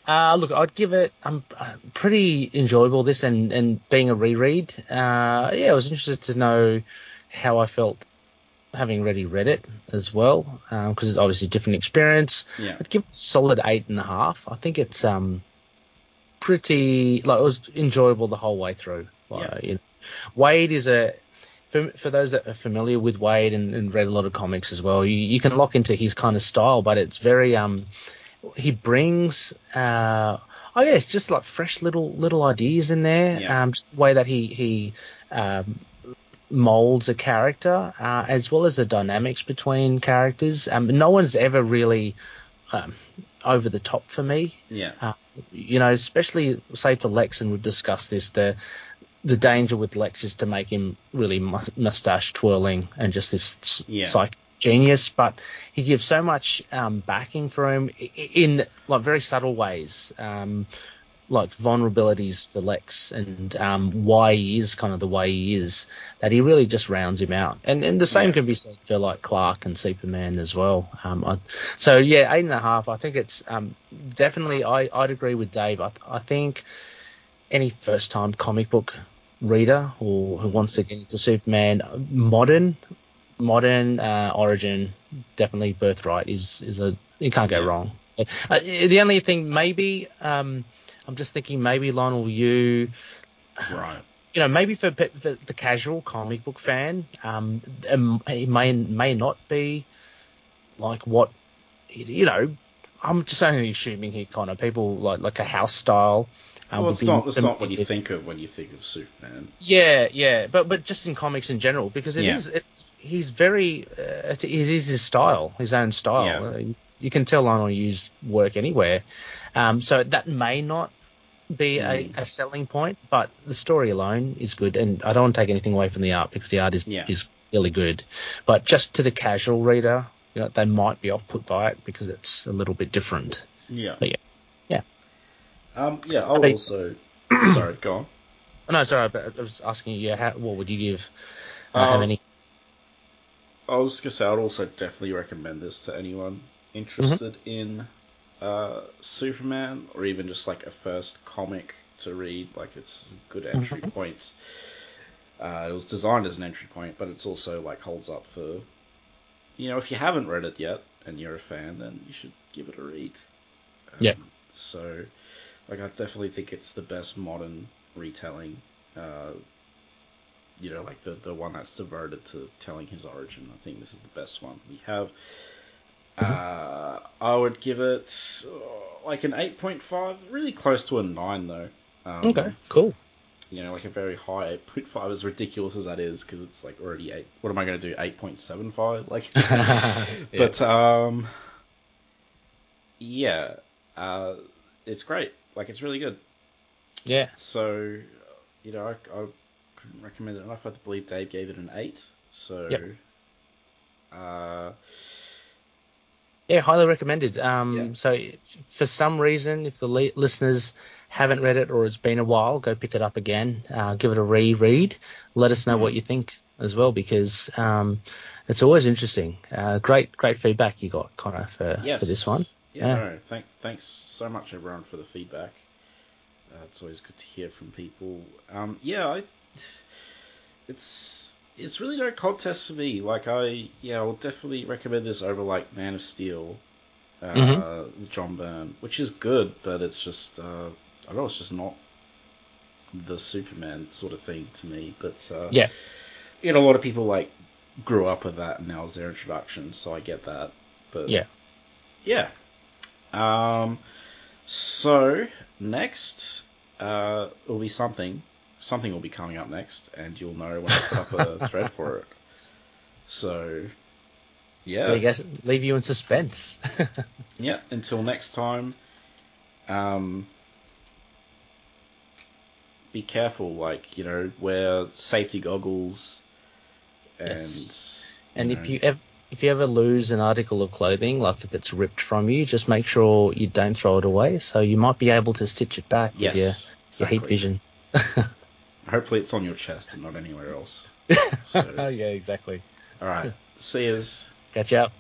Uh, look, I'd give it. I'm uh, pretty enjoyable this, and and being a reread. Uh, yeah, I was interested to know how I felt having already read it as well, because it's obviously a different experience. yeah. I'd give it a solid eight and a half. I think it's um pretty like it was enjoyable the whole way through. Like, you know, Waid is a for, for those that are familiar with Waid and, and read a lot of comics as well, you, you can lock into his kind of style, but it's very um he brings uh Oh yeah, it's just like fresh little little ideas in there. Yeah. Um, just the way that he he um, molds a character, uh, as well as the dynamics between characters. Um, no one's ever really um, over the top for me. Yeah. Uh, you know, especially say for Lex, and we've discussed this. The the danger with Lex is to make him really mustache twirling and just this Yeah. psych genius, but he gives so much um, backing for him in like very subtle ways. Um, like vulnerabilities for Lex and um, why he is kind of the way he is, that he really just rounds him out. And and the same can be said for like Clark and Superman as well. Um, I, so yeah, eight and a half. I think it's um, definitely. I I'd agree with Dave. I, I think any first time comic book reader or who wants to get into Superman, modern modern uh, origin, definitely birthright is is a you can't go wrong. Uh, the only thing maybe um, I'm just thinking maybe Leinil Yu Right. you know maybe for, for the casual comic book fan um, it may may not be like what you know I'm just only assuming here kind of people like like a house style um, Well, it's not. It's not what you think of when you think of Superman. yeah, yeah, but but just in comics in general, because it Yeah. is it's, he's very uh, it, it is his style, his own style. Yeah. Uh, you, you can tell Leinil Yu's work anywhere, um, so that may not be a, a selling point, but the story alone is good, and I don't want to take anything away from the art because the art is Yeah. is really good, but just to the casual reader, you know, they might be off put by it because it's a little bit different. Yeah. But yeah. Yeah. Um. Yeah. I'll also. <coughs> sorry. Go on. Oh, no, sorry, but I was asking you, yeah, how, what would you give? Uh, how Um, many? I was just gonna say I'd also definitely recommend this to anyone interested in uh, Superman or even just like a first comic to read. Like it's a good entry Mhm. point. Uh, it was designed as an entry point, but it's also like holds up for you know if you haven't read it yet and you're a fan, then you should give it a read. Um, Yeah. So, like, I definitely think it's the best modern retelling. Uh, you know, like the the one that's devoted to telling his origin. I think this is the best one we have. Uh, I would give it uh, like an eight point five, really close to a nine though. Um, Okay, cool. You know, like a very high eight point five, as ridiculous as that is, because it's like already eight. What am I going to do? Eight point seven five, like. <laughs> <laughs> But um, yeah, uh, it's great. Like it's really good. yeah, So, you know, I, I couldn't recommend it enough. I believe Dave gave it an eight. So, Yep. uh, yeah, highly recommended. Um, Yeah. so for some reason, if the li- listeners haven't read it or it's been a while, go pick it up again. Uh, give it a reread. Let us know Mhm. what you think as well, because um, it's always interesting. Uh, great, great feedback you got, Connor, for yes, for this one. Yeah, Yeah. no, thank, thanks so much everyone for the feedback. Uh, it's always good to hear from people. Um, yeah, I, it's it's really no contest for me. Like I, yeah, I will definitely recommend this over like Man of Steel, uh, Mhm. John Byrne, which is good, but it's just uh, I don't know, it's just not the Superman sort of thing to me. But uh, Yeah. you know, a lot of people like grew up with that, and that was their introduction, so I get that. But Yeah. yeah. Um. So next, uh, will be something. Something will be coming up next, and you'll know when I put up a <laughs> thread for it. So, yeah, There you go. Leave you in suspense. <laughs> yeah. Until next time, um, be careful. Like you know, wear safety goggles, and Yes. And know, if you ever if you ever lose an article of clothing, like if it's ripped from you, just make sure you don't throw it away. So you might be able to stitch it back yes, with your, your heat vision. <laughs> Hopefully, it's on your chest and not anywhere else. <laughs> Oh yeah, exactly. All right, see yous. Catch up.